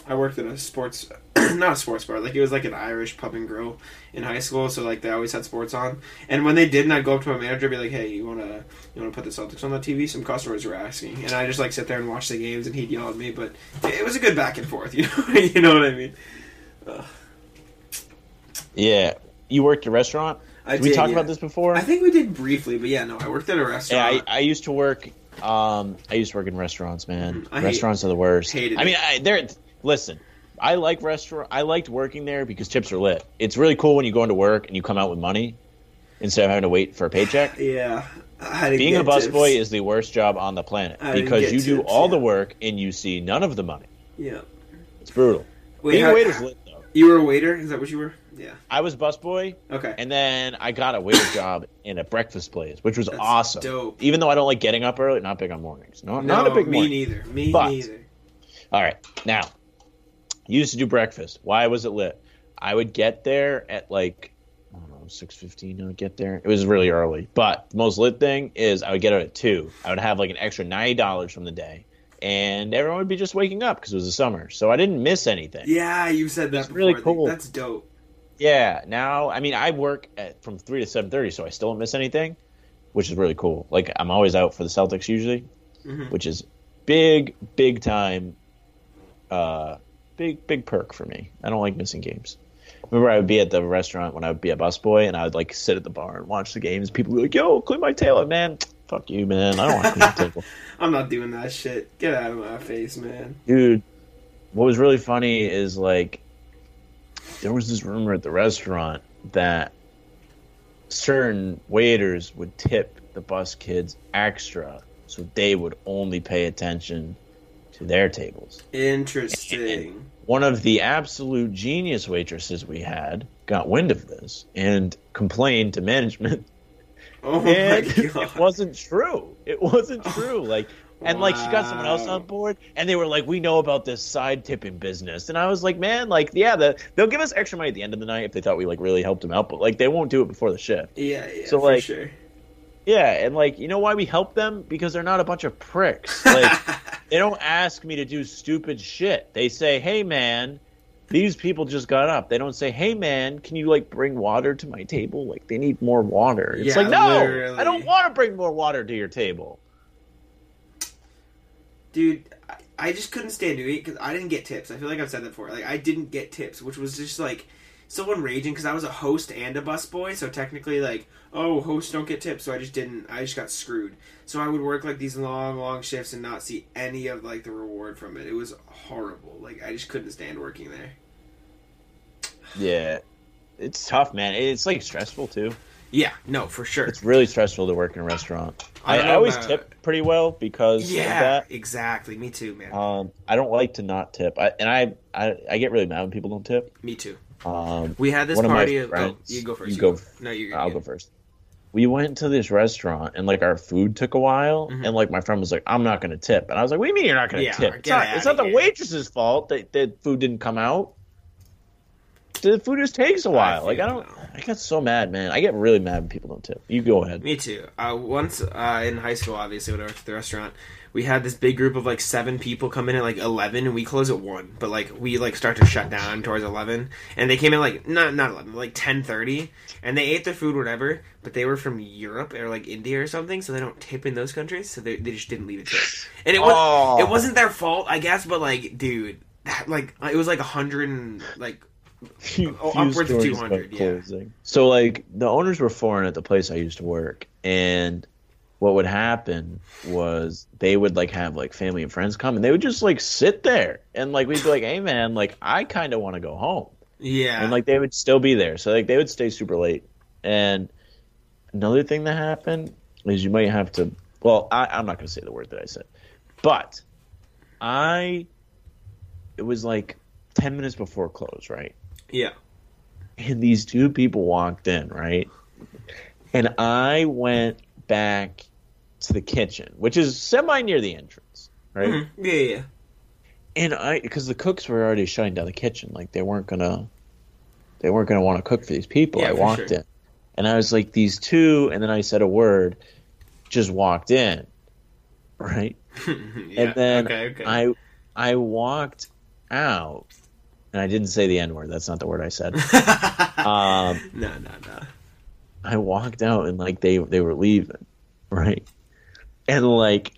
S1: I worked in a sports, not a sports bar. Like it was like an Irish pub and grill in high school. So like they always had sports on. And when they didn't, I'd go up to my manager, and be like, "Hey, you wanna you wanna put the Celtics on the TV?" Some customers were asking, and I just like sit there and watch the games, and he'd yell at me. But it was a good back and forth. You know, you know what I mean?
S2: Yeah. You worked at a restaurant.
S1: I
S2: Did we talked
S1: yeah.
S2: about this before?
S1: I think we did briefly, but yeah, no, I worked at a
S2: yeah,
S1: restaurant.
S2: I, I used to work. Um, I used to work in restaurants, man.
S1: I hate-
S2: restaurants are the worst. I mean, I, they're listen. I like restaurant. I liked working there because tips are lit. It's really cool when you go into work and you come out with money instead of having to wait for a paycheck.
S1: yeah,
S2: Being a busboy is the worst job on the planet because you do
S1: tips,
S2: all
S1: yeah.
S2: the work and you see none of the money.
S1: yeah.
S2: It's brutal.
S1: Wait,
S2: Being
S1: how-
S2: a waiter's lit though.
S1: You were a waiter? Is that what you were? Yeah.
S2: I was busboy,
S1: Okay.
S2: and then I got a waiter job in a breakfast place, which was
S1: That's
S2: awesome.
S1: dope.
S2: Even though I don't like getting up early, not big on mornings. No,
S1: No,
S2: not a big
S1: me
S2: morning.
S1: neither. Me
S2: But-
S1: neither.
S2: All right, now used to do breakfast. Why was it lit? I would get there at like I don't know six fifteen. I would get there. It was really early, but the most lit thing is I would get out at two. I would have like an extra ninety dollars from the day, and everyone would be just waking up because it was the summer, so I didn't miss anything.
S1: Yeah, you said that. Before.
S2: really cool.
S1: That's dope.
S2: Yeah, now I mean I work at from three to seven thirty, so I still don't miss anything, which is really cool. Like I'm always out for the Celtics usually,
S1: Mhm.
S2: which is big, big time, uh, big big perk for me. I don't like missing games. Remember, I would be at the restaurant when I would be a busboy, and I would like sit at the bar and watch the games. People would be like, "Yo, clean my tail, man." Fuck you, man. I don't want to clean your table,
S1: I'm not doing that shit. Get out of my face, man.
S2: dude. What was really funny is like there was this rumor at the restaurant that certain waiters would tip the bus kids extra so they would only pay attention to their tables.
S1: Interesting.
S2: One of the absolute genius waitresses we had got wind of this and complained to management
S1: Oh my god.
S2: it wasn't true. It wasn't true. Like and like she got someone else on board and they were like, We know about this side tipping business and I was like, Man, like yeah, the, they'll give us extra money at the end of the night if they thought we like really helped them out, but like they won't do it before the shift.
S1: Yeah, yeah,
S2: So,
S1: for
S2: like,
S1: sure.
S2: Yeah, and like you know why we help them? Because they're not a bunch of pricks. Like they don't ask me to do stupid shit. They say, "Hey man, these people just got up." They don't say, "Hey man, can you like bring water to my table? Like they need more water." It's
S1: Yeah,
S2: like, "No,
S1: literally.
S2: I don't want to bring more water to your table."
S1: Dude, I, just couldn't stand doing it because I didn't get tips. I feel like I've said that before. Like, I didn't get tips, which was just like so enraging because I was a host and a busboy. So technically, like, oh, hosts don't get tips. So I just didn't. I just got screwed. So I would work like these long, long shifts and not see any of like the reward from it. It was horrible. Like, I just couldn't stand working there.
S2: Yeah, it's tough, man. It's like stressful too.
S1: Yeah, no, for sure.
S2: It's really stressful to work in a restaurant.
S1: I
S2: I, I always
S1: about-
S2: tip pretty well because of
S1: yeah, exactly. Me too, man.
S2: Um, I don't like to not tip, I, and I, I I get really mad when people don't tip.
S1: Me too.
S2: Um,
S1: We had this
S2: One of
S1: party. Of, oh, you go first.
S2: you go f-
S1: No, you.
S2: I'll
S1: you-
S2: go first. We went to this restaurant and like our food took a while,
S1: Mhm.
S2: and like my friend was like, "I'm not going to tip," and I was like, "What do you mean you're not going to
S1: Yeah,
S2: tip? It's not, it's not the
S1: here."
S2: waitress's fault that the food didn't come out. The food just takes a while. like I don't.
S1: that.
S2: I get so mad, man. I get really mad when people don't tip. You go ahead.
S1: Me too. Uh, once uh, in high school, obviously, when I worked at the restaurant, we had this big group of like seven people come in at like eleven, and we close at one. But like we like start to shut down towards eleven, and they came in like not not eleven, like ten thirty, and they ate their food whatever. But they were from Europe or like India or something, so they don't tip in those countries, so they, they just didn't leave a tip. And it was
S2: Oh.
S1: it wasn't their fault, I guess, but like, dude, that, like it was like a hundred and like
S2: Few-
S1: Oh,
S2: few
S1: upwards of 200,
S2: about
S1: yeah.
S2: So like the owners were foreign at the place I used to work, and what would happen was they would like have like family and friends come, and they would just like sit there, and like we'd be like, "Hey man, like I kind of want to go home,"
S1: yeah,
S2: and like they would still be there, so like they would stay super late. And another thing that happened is you might have to. Well, I, I'm not going to say the word that I said, but I. It was like ten minutes before close, right?
S1: Yeah.
S2: and these two people walked in, right? And I went back to the kitchen, which is semi near the entrance, right?
S1: Mhm. Yeah, yeah, yeah.
S2: And I because the cooks were already shutting down the kitchen, like they weren't gonna they weren't gonna want to cook for these people.
S1: Yeah,
S2: I walked
S1: sure.
S2: in, and I was like, these two, and then I said a word, just walked in, right?
S1: yeah.
S2: and then
S1: okay, okay.
S2: I I walked out, and I didn't say the n word. That's not the word I said. um,
S1: no, no, no.
S2: I walked out, and like they they were leaving, right? And like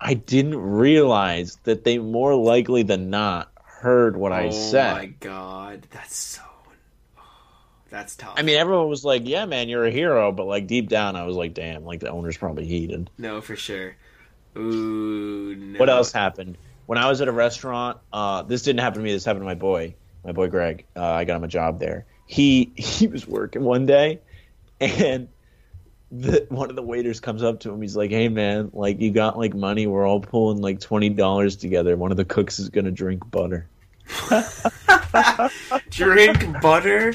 S2: I didn't realize that they more likely than not heard what I said.
S1: oh my god, that's so. oh, that's tough.
S2: I mean, everyone was like, "Yeah, man, you're a hero," but like deep down, I was like, "Damn!" Like the owner's probably heated.
S1: no, for sure. Ooh, no.
S2: What else happened? When I was at a restaurant, uh, this didn't happen to me. This happened to my boy, my boy Greg. Uh, I got him a job there. He he was working one day, and the one of the waiters comes up to him. He's like, "Hey, man, like you got like money? We're all pulling like twenty dollars together. One of the cooks is gonna drink butter.
S1: Drink butter.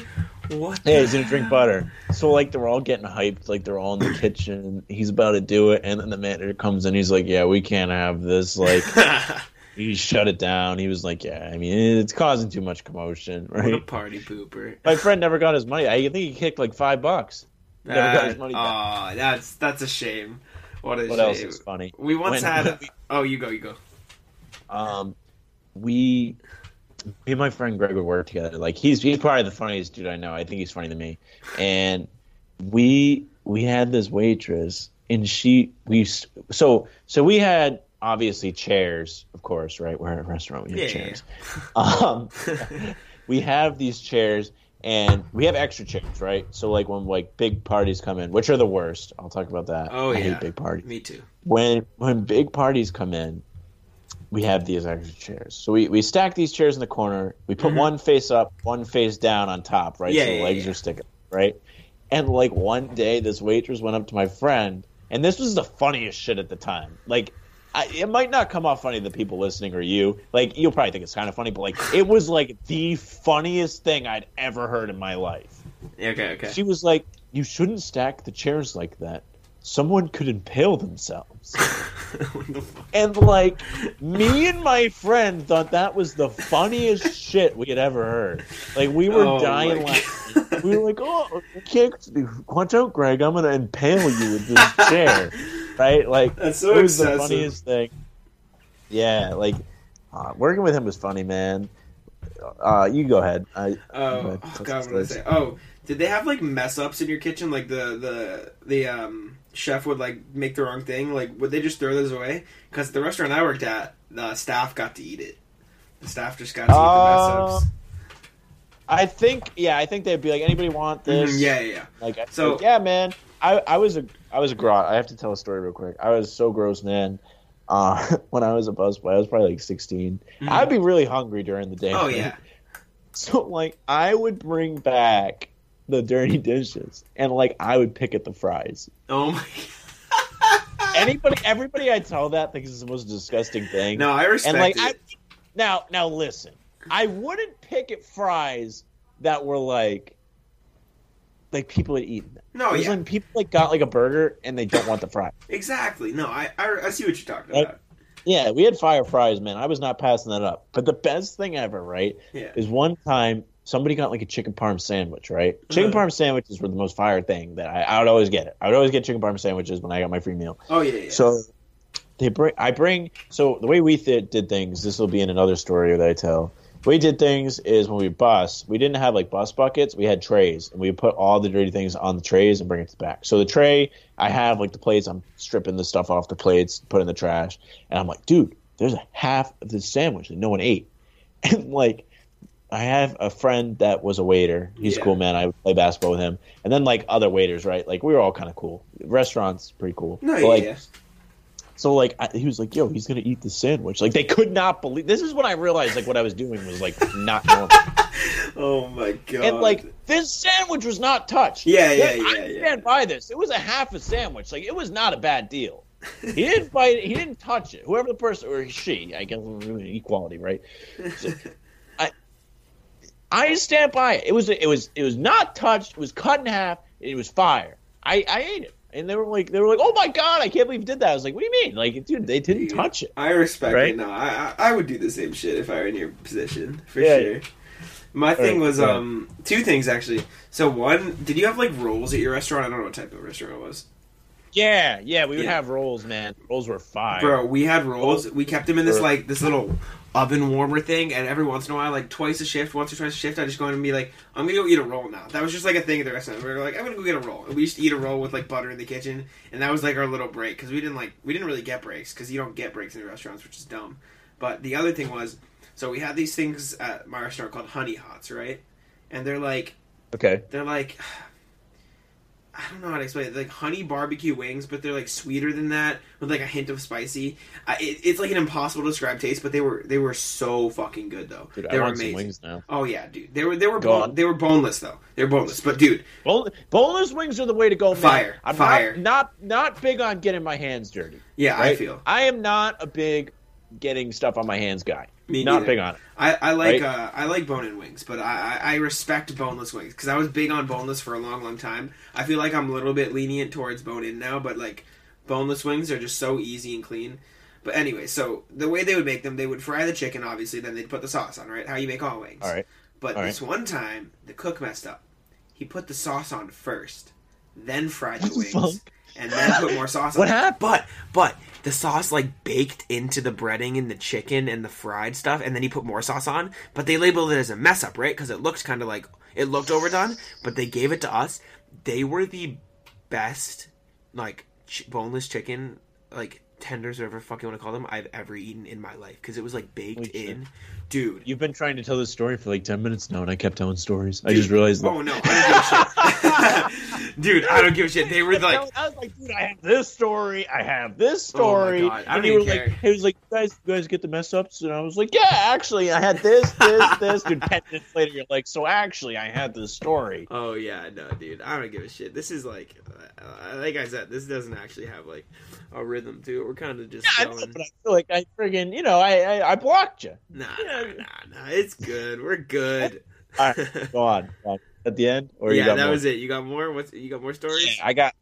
S1: What?
S2: Yeah, he's gonna drink butter. So like they're all getting hyped, like they're all in the kitchen. He's about to do it, and then the manager comes in. He's like, "Yeah, we can't have this." Like he shut it down. He was like, "Yeah, I mean, it's causing too much commotion,
S1: what a
S2: right?"
S1: party pooper.
S2: My friend never got his money. I think he kicked like five bucks. Never got his money back.
S1: Aw, that's that's a shame. What a
S2: What
S1: shame.
S2: else is funny?
S1: We once
S2: When-
S1: had. oh, you go, you go.
S2: Um, we, me and my friend Greg would work together. Like he's he's probably the funniest dude I know. I think he's funny to me. And we we had this waitress, and she we so so we had obviously chairs, of course, right? We're at a restaurant. We have
S1: Yeah, yeah,
S2: chairs. Um, we have these chairs. And we have extra chairs, right? So, like when like big parties come in, which are the worst. I'll talk about that.
S1: Oh,
S2: I
S1: yeah.
S2: hate big parties
S1: Me too.
S2: when when big parties come in, we have these extra chairs. So we, we stack these chairs in the corner. We put
S1: Mhm.
S2: one face up, one face down on top, right?
S1: Yeah,
S2: so the
S1: yeah,
S2: legs
S1: yeah.
S2: are sticking, right? And like one day, this waitress went up to my friend, and this was the funniest shit at the time. Like, I, it might not come off funny to the people listening or you. Like, you'll probably think it's kind of funny, but like, it was like the funniest thing I'd ever heard in my life.
S1: Okay, okay.
S2: She was like, "You shouldn't stack the chairs like that. Someone could impale themselves."
S1: The?
S2: And like me and my friend thought that was the funniest shit we had ever heard. Like we were
S1: Oh,
S2: dying laughing. We were like, "Oh, can't watch out, Greg! I'm gonna impale you with this chair." Right? Like
S1: That's so
S2: it was the funniest thing. Yeah, like uh, working with him was funny, man. Uh, you go ahead. I,
S1: Oh,
S2: But
S1: oh God, what did I say? Oh, did they have like mess ups in your kitchen? Like the the the um chef would like make the wrong thing. Like would they just throw those away? Because the restaurant I worked at, the staff got to eat it. The staff just got to eat the mess ups.
S2: I think, yeah, I think they'd be like, anybody want this?
S1: Mhm, yeah, yeah, yeah.
S2: Like,
S1: So-
S2: like, yeah, man. I, I was a I was a grot. I have to tell a story real quick. I was so gross, man. Uh, when I was a busboy, I was probably like 16.
S1: Mhm.
S2: I'd be really hungry during the day.
S1: Oh
S2: right?
S1: yeah.
S2: So like, I would bring back the dirty dishes, and like, I would pick at the fries.
S1: Oh my.
S2: Anybody, everybody I tell that thinks it's the most disgusting thing.
S1: no, I respect
S2: and like,
S1: it.
S2: I, now, now listen, I wouldn't pick at fries that were like, like people had eaten them.
S1: no, yeah,
S2: when people like got like a burger and they don't want the fry.
S1: exactly. No, I, I I see what you're talking
S2: Right.
S1: about.
S2: Yeah, we had fire fries, man. I was not passing that up. But the best thing ever, right,
S1: Yeah.
S2: is one time somebody got like a chicken parm sandwich, right? Chicken
S1: Uh-huh.
S2: parm sandwiches were the most fire thing that I, I would always get it. I would always get chicken parm sandwiches when I got my free meal.
S1: Oh yeah, yeah.
S2: So they bring, I bring. So the way we th- did things, this will be in another story that I tell. We did things is when we bus, we didn't have like bus buckets. We had trays, and we would put all the dirty things on the trays and bring it to the back. So the tray, I have like the plates. I'm stripping the stuff off the plates, put in the trash, and I'm like, dude, there's a half of this sandwich that no one ate, and like. I have a friend that was a waiter. He's
S1: Yeah.
S2: a cool man. I would play basketball with him, and then like other waiters, right? Like we were all kind of cool. Restaurants pretty cool.
S1: no,
S2: But,
S1: yeah,
S2: like
S1: yeah.
S2: so like I, he was like, "Yo, he's gonna eat the sandwich." Like they could not believe. This is when I realized like what I was doing was like not normal.
S1: Oh my god.
S2: and like this sandwich was not touched.
S1: Yeah, yeah, yeah,
S2: I
S1: yeah.
S2: stand by this. It was a half a sandwich. Like it was not a bad deal. He didn't bite it. He didn't touch it. Whoever the person or she, I guess equality, right? I stand by it. It was it was it was not touched. It was cut in half. It was fire. I, I ate it. And they were like, they were like, "Oh my god, I can't believe you did that." I was like, "What do you mean? Like, dude, they didn't touch it."
S1: I respect
S2: Right?
S1: it. No, I, I I would do the same shit if I were in your position for
S2: Yeah.
S1: sure. My thing
S2: Right,
S1: was
S2: yeah.
S1: um two things actually. So one, did you have like rolls at your restaurant? I don't know what type of restaurant it was.
S2: Yeah, yeah, we would
S1: Yeah.
S2: have rolls, man. Rolls were fire.
S1: Bro, we had rolls. We kept them in this like this little oven warmer thing, and every once in a while, like twice a shift, once or twice a shift, I just go in and be like, I'm gonna go eat a roll now. That was just like a thing at the restaurant. We were like, I'm gonna go get a roll, and we used to eat a roll with like butter in the kitchen, and that was like our little break because we didn't like we didn't really get breaks because you don't get breaks in restaurants, which is dumb. But the other thing was, so we had these things at my restaurant called honey hots, right? And they're like
S2: Okay.
S1: they're like I don't know how to explain it. Like honey barbecue wings, but they're like sweeter than that with like a hint of spicy. I, it, it's like an impossible to describe taste, but they were they were so fucking good though.
S2: Dude,
S1: they
S2: I
S1: were amazing.
S2: wings now.
S1: Oh yeah, dude. They were they were bone, they were boneless though. They were boneless, but dude,
S2: Bone, boneless wings are the way to go, man.
S1: Fire,
S2: I'm
S1: fire.
S2: Not, not not big on getting my hands dirty.
S1: yeah, I feel
S2: I am not a big getting stuff on my hands guy.
S1: Me
S2: not
S1: neither.
S2: big on it.
S1: I, I like
S2: Right?
S1: uh, I like bone-in wings, but I, I I respect boneless wings because I was big on boneless for a long, long time. I feel like I'm a little bit lenient towards bone-in now, but like boneless wings are just so easy and clean. But anyway, so the way they would make them, they would fry the chicken, obviously, then they'd put the sauce on, right? How you make all wings.
S2: All right.
S1: But
S2: all
S1: this one time, the cook messed up. He put the sauce on first, then fried the wings, and then put more sauce on.
S2: What happened?
S1: But but the sauce like baked into the breading and the chicken and the fried stuff, and then he put more sauce on. But they labeled it as a mess up, right? Because it looked kind of like it looked overdone. But they gave it to us. They were the best like ch- boneless chicken like tenders or whatever fuck you want to call them I've ever eaten in my life because it was like baked
S2: Holy shit.
S1: in, dude.
S2: You've been trying to tell this story for like ten minutes now, and I kept telling stories. I just realized that.
S1: Oh no, I don't give a shit, dude. I don't give a shit. They were like,
S2: I was like, dude, I have this story. I have this
S1: Oh my
S2: story.
S1: God, I
S2: and
S1: don't
S2: were
S1: even
S2: like,
S1: care.
S2: he was like, you guys, you guys get the mess ups, and I was like, yeah, actually, I had this, this, this. Dude, ten minutes later, you're like, so actually, I had this story.
S1: Oh yeah, no, dude. I don't give a shit. This is like, uh, like I said, this doesn't actually have like a rhythm to it. We're kind of just
S2: Yeah, I know, but I feel like I friggin', you know, I, I, I blocked you.
S1: Nah, nah, nah, nah. It's good. We're good.
S2: All right, go on. Go on. At the end, or you
S1: yeah, that
S2: more?
S1: was it. You got more? What's you got more stories?
S2: Yeah, I got,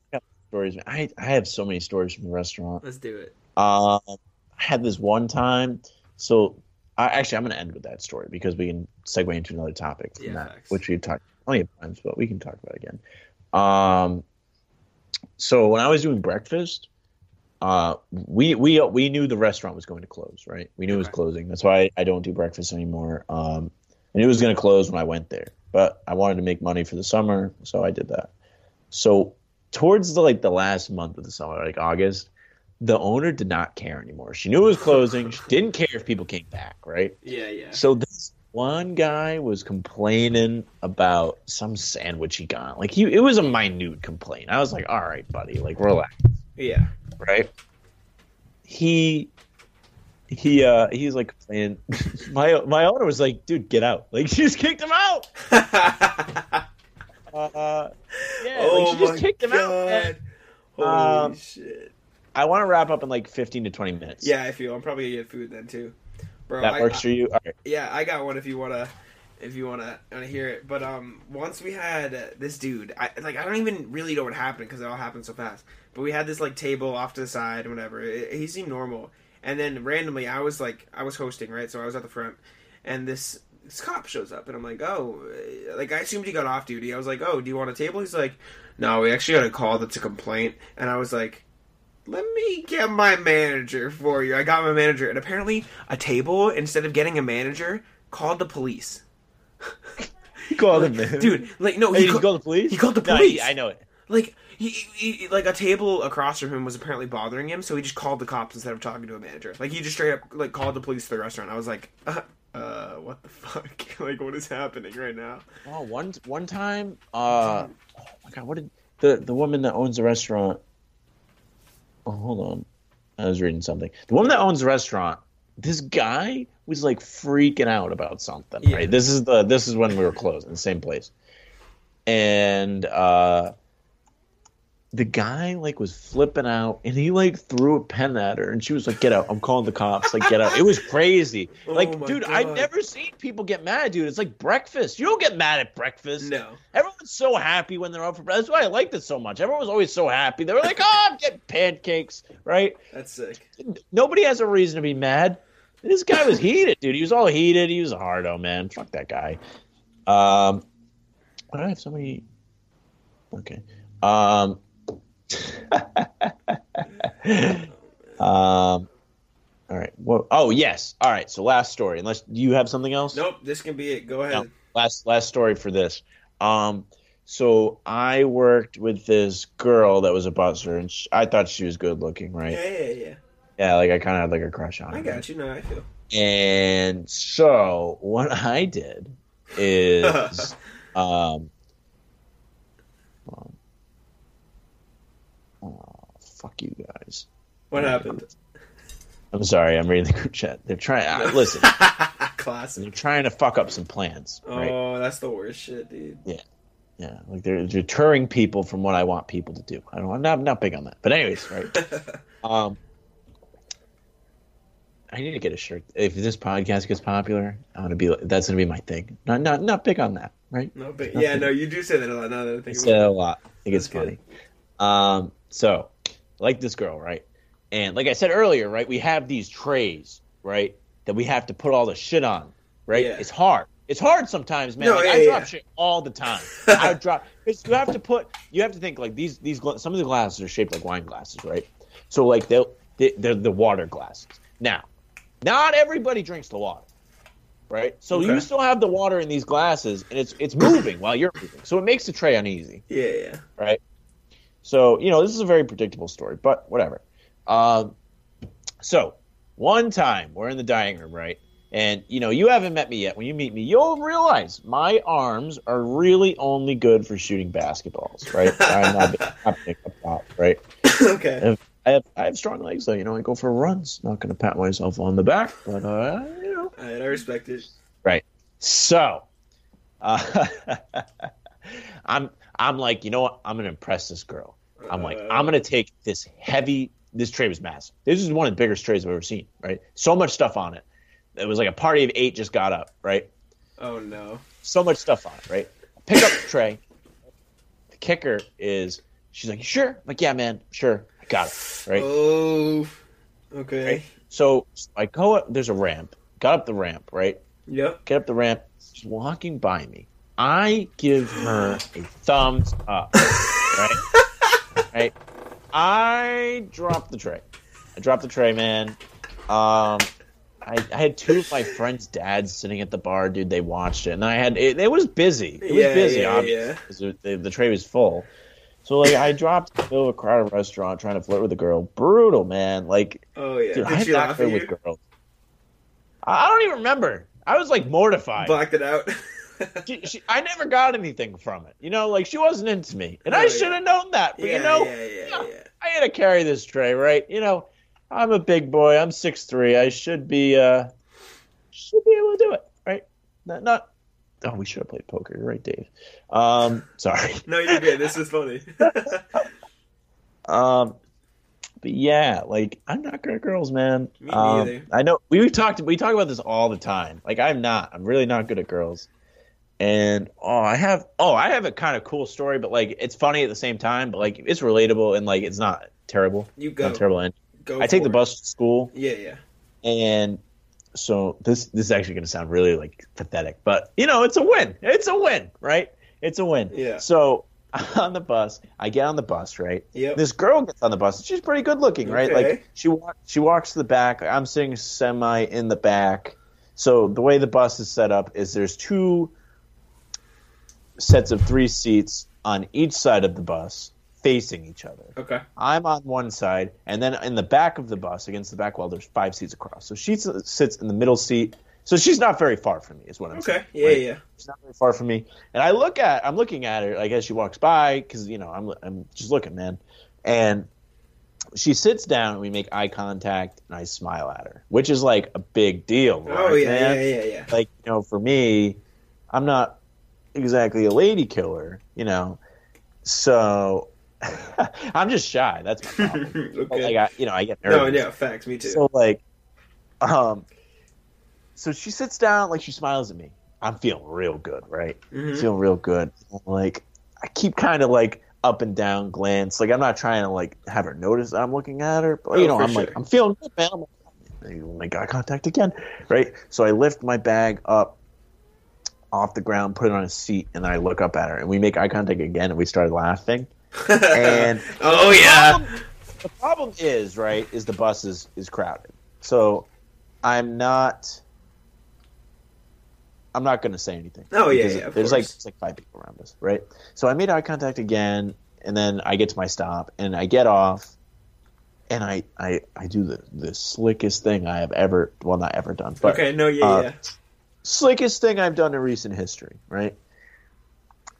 S2: stories. I, I have so many stories from the restaurant.
S1: Let's do it.
S2: Um, I had this one time. So, I, actually, I'm going to end with that story because we can segue into another topic from
S1: Yeah,
S2: that,
S1: facts.
S2: which we've talked plenty of times, but we can talk about it again. Um, so when I was doing breakfast, uh, we we we knew the restaurant was going to close, right? We knew it was closing. That's why I don't do breakfast anymore. Um, and it was going to close when I went there, but I wanted to make money for the summer, so I did that. So towards the like the last month of the summer, like August, the owner did not care anymore. She knew it was closing. she didn't care if people came back, right?
S1: Yeah, yeah.
S2: So this one guy was complaining about some sandwich he got. Like he, it was a minute complaint. I was like, "All right, buddy, like relax."
S1: Yeah.
S2: Right? He he uh he's like playing my my owner was like, dude, get out. Like she just kicked him out. Uh, yeah,
S1: oh
S2: like she just kicked him out.
S1: Holy
S2: Um,
S1: shit.
S2: I want to wrap up in like fifteen to twenty minutes.
S1: Yeah, I feel I'm probably gonna get food then too, bro.
S2: that
S1: I-
S2: works for you. Right.
S1: Yeah, I got one if you wanna if you wanna wanna hear it. But um, once we had this dude, I like I don't even really know what happened because it all happened so fast. But we had this like table off to the side and whatever. It- he seemed normal, and then randomly I was like I was hosting right, so I was at the front, and this this cop shows up, and I'm like, oh, like I assumed he got off duty. I was like, oh, do you want a table? He's like, no, we actually got a call that's a complaint, and I was like. Let me get my manager for you. I got my manager, and apparently, a table instead of getting a manager called the police.
S2: You called him, man.
S1: Dude, like no, he,
S2: did you
S1: ca-
S2: call the police?
S1: he called the
S2: No,
S1: police.
S2: I know it.
S1: like he, he, he- like a table across from him was apparently bothering him, so he just called the cops instead of talking to a manager. Like he just straight up like called the police to the restaurant. I was like, uh, uh what the fuck? like what is happening right now?
S2: Oh, one one time, uh, oh my god, what did the the woman that owns the restaurant? Oh, hold on, I was reading something. The woman that owns the restaurant, this guy was like freaking out about something.
S1: Yeah.
S2: Right, this is the this is when we were closed in the same place, and uh, the guy like was flipping out and he like threw a pen at her and she was like get out. I'm calling the cops. Like get out. It was crazy.
S1: Oh
S2: like dude i've never seen people get mad dude. It's like breakfast. You don't get mad at breakfast.
S1: No.
S2: everyone's so happy when they're up for breakfast. That's why i liked it so much. Everyone was always so happy. They were like oh i'm getting pancakes right?
S1: That's sick.
S2: nobody has a reason to be mad this guy was heated dude. He was all heated. He was a hardo man. Fuck that guy. Um i have so many okay. Um um all right. Well oh yes. All right. So last story. Unless you have something else?
S1: Nope, this can be it. Go ahead.
S2: No. last last story for this. Um so i worked with this girl that was a busser and sh i thought she was good looking right?
S1: Yeah, yeah, yeah.
S2: Yeah like i kind of had like a crush on her
S1: I got you. No, I feel.
S2: and so what I did is um, um oh, fuck you guys.
S1: What happened?
S2: I'm sorry, I'm reading the group chat. They're trying uh, listen,
S1: Classic.
S2: they're trying to fuck up some plans, right?
S1: Oh, that's the worst shit, dude.
S2: Yeah. Yeah, like they're deterring people from what I want people to do. I don't I'm not, I'm not big on that. But anyways, right? Um I need to get a shirt. If this podcast gets popular, I'm gonna be. That's gonna be my thing. Not, not, not big on that, right?
S1: no, but yeah, no, you do say that a lot. Now that I think
S2: say that a lot. I think it's
S1: That's
S2: funny. Um, so, like this girl, right? And like I said earlier, right, we have these trays, right, that we have to put all the shit on, right?
S1: Yeah.
S2: It's hard. It's hard sometimes, man.
S1: No,
S2: like,
S1: yeah,
S2: I drop
S1: yeah.
S2: shit all the time. I drop. You have to put. You have to think like these. These some of the glasses are shaped like wine glasses, right? So like they'll they, they're the water glasses. Now, not everybody drinks the water, right? So
S1: Okay.
S2: you still have the water in these glasses, and it's it's moving while you're moving. So it makes the tray uneasy
S1: Yeah, yeah.
S2: right? So you know this is a very predictable story, but whatever. Um, so one time we're in the dining room, right? And you know you haven't met me yet. When you meet me, you'll realize my arms are really only good for shooting basketballs, right? I'm not, not big up top, right?
S1: okay.
S2: I have I have strong legs, though. You know, I go for runs. Not going to pat myself on the back, but uh, you know.
S1: Right, I respect it. Right.
S2: So, uh, I'm I'm like, you know what? I'm gonna impress this girl. I'm like,
S1: Uh,
S2: I'm gonna take this heavy. This tray was massive. This is one of the biggest trays I've ever seen. Right? So much stuff on it. It was like a party of eight just got up. Right?
S1: Oh no.
S2: So much stuff on it. Right? Pick up the tray. The kicker is, she's like, sure?" I'm like, yeah, man, sure, got it. Right?
S1: Oh. Okay.
S2: Right. So I go up. There's a ramp. Got up the ramp. Right?
S1: Yep.
S2: get up the ramp. She's walking by me. I give her a thumbs up. Right? right? I drop the tray. I dropped the tray, man. Um, I, I had two of my friends' dads sitting at the bar, dude. They watched it, and I had it. It was busy. It was
S1: Yeah,
S2: busy,
S1: yeah,
S2: obviously,
S1: yeah.
S2: the, the tray was full. So like, I dropped in the middle of a crowded restaurant trying to flirt with a girl. Brutal, man. Like,
S1: Oh yeah.
S2: dude,
S1: Did
S2: I
S1: she laugh
S2: flirt with girls. I don't even remember. I was like mortified.
S1: Blacked it out.
S2: she, she, I never got anything from it. You know, like she wasn't into me, and
S1: Oh,
S2: I should have known that. But
S1: yeah,
S2: you know,
S1: yeah, yeah,
S2: yeah.
S1: yeah.
S2: I had to carry this tray, right? You know, I'm a big boy. I'm six three. I should be, uh, should be able to do it, right? Not, not. Oh, we should have played poker. You're right, Dave. Um, sorry.
S1: No, you're good. This is funny.
S2: Um, but yeah, like I'm not good at girls, man.
S1: Me
S2: um,
S1: neither.
S2: I know we we talked we talk about this all the time. Like I'm not. I'm really not good at girls. And oh, I have oh, I have a kind of cool story, but like it's funny at the same time, but like it's relatable and like it's not terrible.
S1: you go.
S2: Not terrible. And
S1: Go.
S2: I take the
S1: it.
S2: bus to school,
S1: Yeah, yeah.
S2: and so this this is actually going to sound really like pathetic, but you know it's a win. It's a win, right? It's a win.
S1: Yeah.
S2: So on the bus, I get on the bus, right?
S1: Yeah.
S2: This girl gets on the bus. She's pretty good looking, right?
S1: Okay.
S2: Like she wa- she walks to the back. I'm sitting semi in the back. So the way the bus is set up is there's two sets of three seats on each side of the bus facing each other.
S1: Okay.
S2: I'm on one side, and then in the back of the bus, against the back wall, there's five seats across. So she sits in the middle seat. So she's not very far from me, is what I'm saying.
S1: Okay. Yeah,
S2: right?
S1: yeah.
S2: She's not very far from me. And I look at, I'm looking at her like as she walks by, because you know I'm I'm just looking, man. And she sits down, and we make eye contact, and I smile at her, which is like a big deal.
S1: Oh yeah,
S2: man?
S1: yeah, yeah, yeah.
S2: like you know for me i'm not exactly a lady killer you know so I'm just shy. That's my problem.
S1: okay.
S2: Like I, you know, I get nervous.
S1: no, yeah, facts. Me too.
S2: So like, um, so she sits down, like she smiles at me. I'm feeling real good, right?
S1: Mhm.
S2: Feeling real good. Like I keep kind of like up and down glance. Like I'm not trying to like have her notice that I'm looking at her, but
S1: Oh,
S2: you know, I'm like. I'm feeling good, man. I'm like, make eye contact again, right? So I lift my bag up off the ground, put it on a seat, and then I look up at her, and we make eye contact again, and we start laughing. And
S1: oh yeah.
S2: problem, the problem is right is the bus is is crowded so i'm not i'm not going to say anything
S1: Oh, yeah, yeah, of
S2: there's like there's like five people around us right so i made eye contact again and then i get to my stop and i get off and i i, I do the, the slickest thing i have ever well not ever done but
S1: okay. No. Yeah.
S2: uh,
S1: yeah.
S2: slickest thing I've done in recent history, right?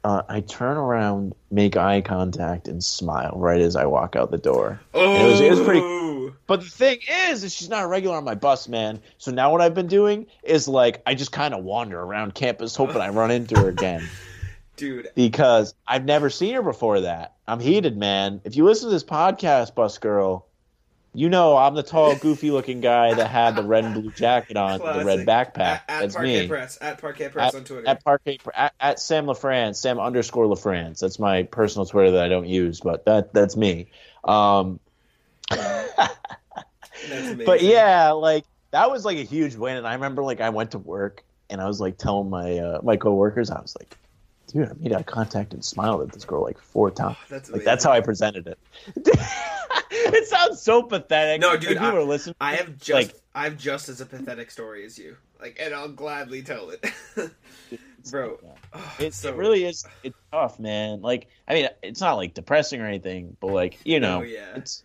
S2: Uh, I turn around, make eye contact, and smile right as I walk out the door.
S1: Oh.
S2: it was- it was pretty- But the thing is, is she's not a regular on my bus, man. So now what I've been doing is like I just kind of wander around campus hoping I run into her again
S1: Dude.
S2: because I've never seen her before that. I'm heated, man. If you listen to this podcast, bus girl, you know I'm the tall, goofy-looking guy that had the red and blue jacket on, with the red backpack.
S1: At, at
S2: That's
S1: Parquet
S2: me.
S1: Press. At Parquet Press on Twitter.
S2: At Parquet, at, at Sam LaFrance, Sam underscore LaFrance. That's my personal Twitter that I don't use, but that that's me. Um,
S1: That's
S2: but yeah, like that was like a huge win, and I remember like I went to work and I was like telling my uh, my coworkers, I was like, dude, I made eye contact and smiled at this girl like four times.
S1: Ah, that's
S2: Like that's how I presented it. it sounds so pathetic.
S1: No, dude,
S2: are listening,
S1: I have just
S2: Like-
S1: I have just as a pathetic story as you. Like, and I'll gladly tell it, bro. Oh,
S2: It,
S1: so-
S2: it really is. It's tough, man. Like, I mean, it's not like depressing or anything, but like, you know,
S1: Oh, yeah.
S2: it's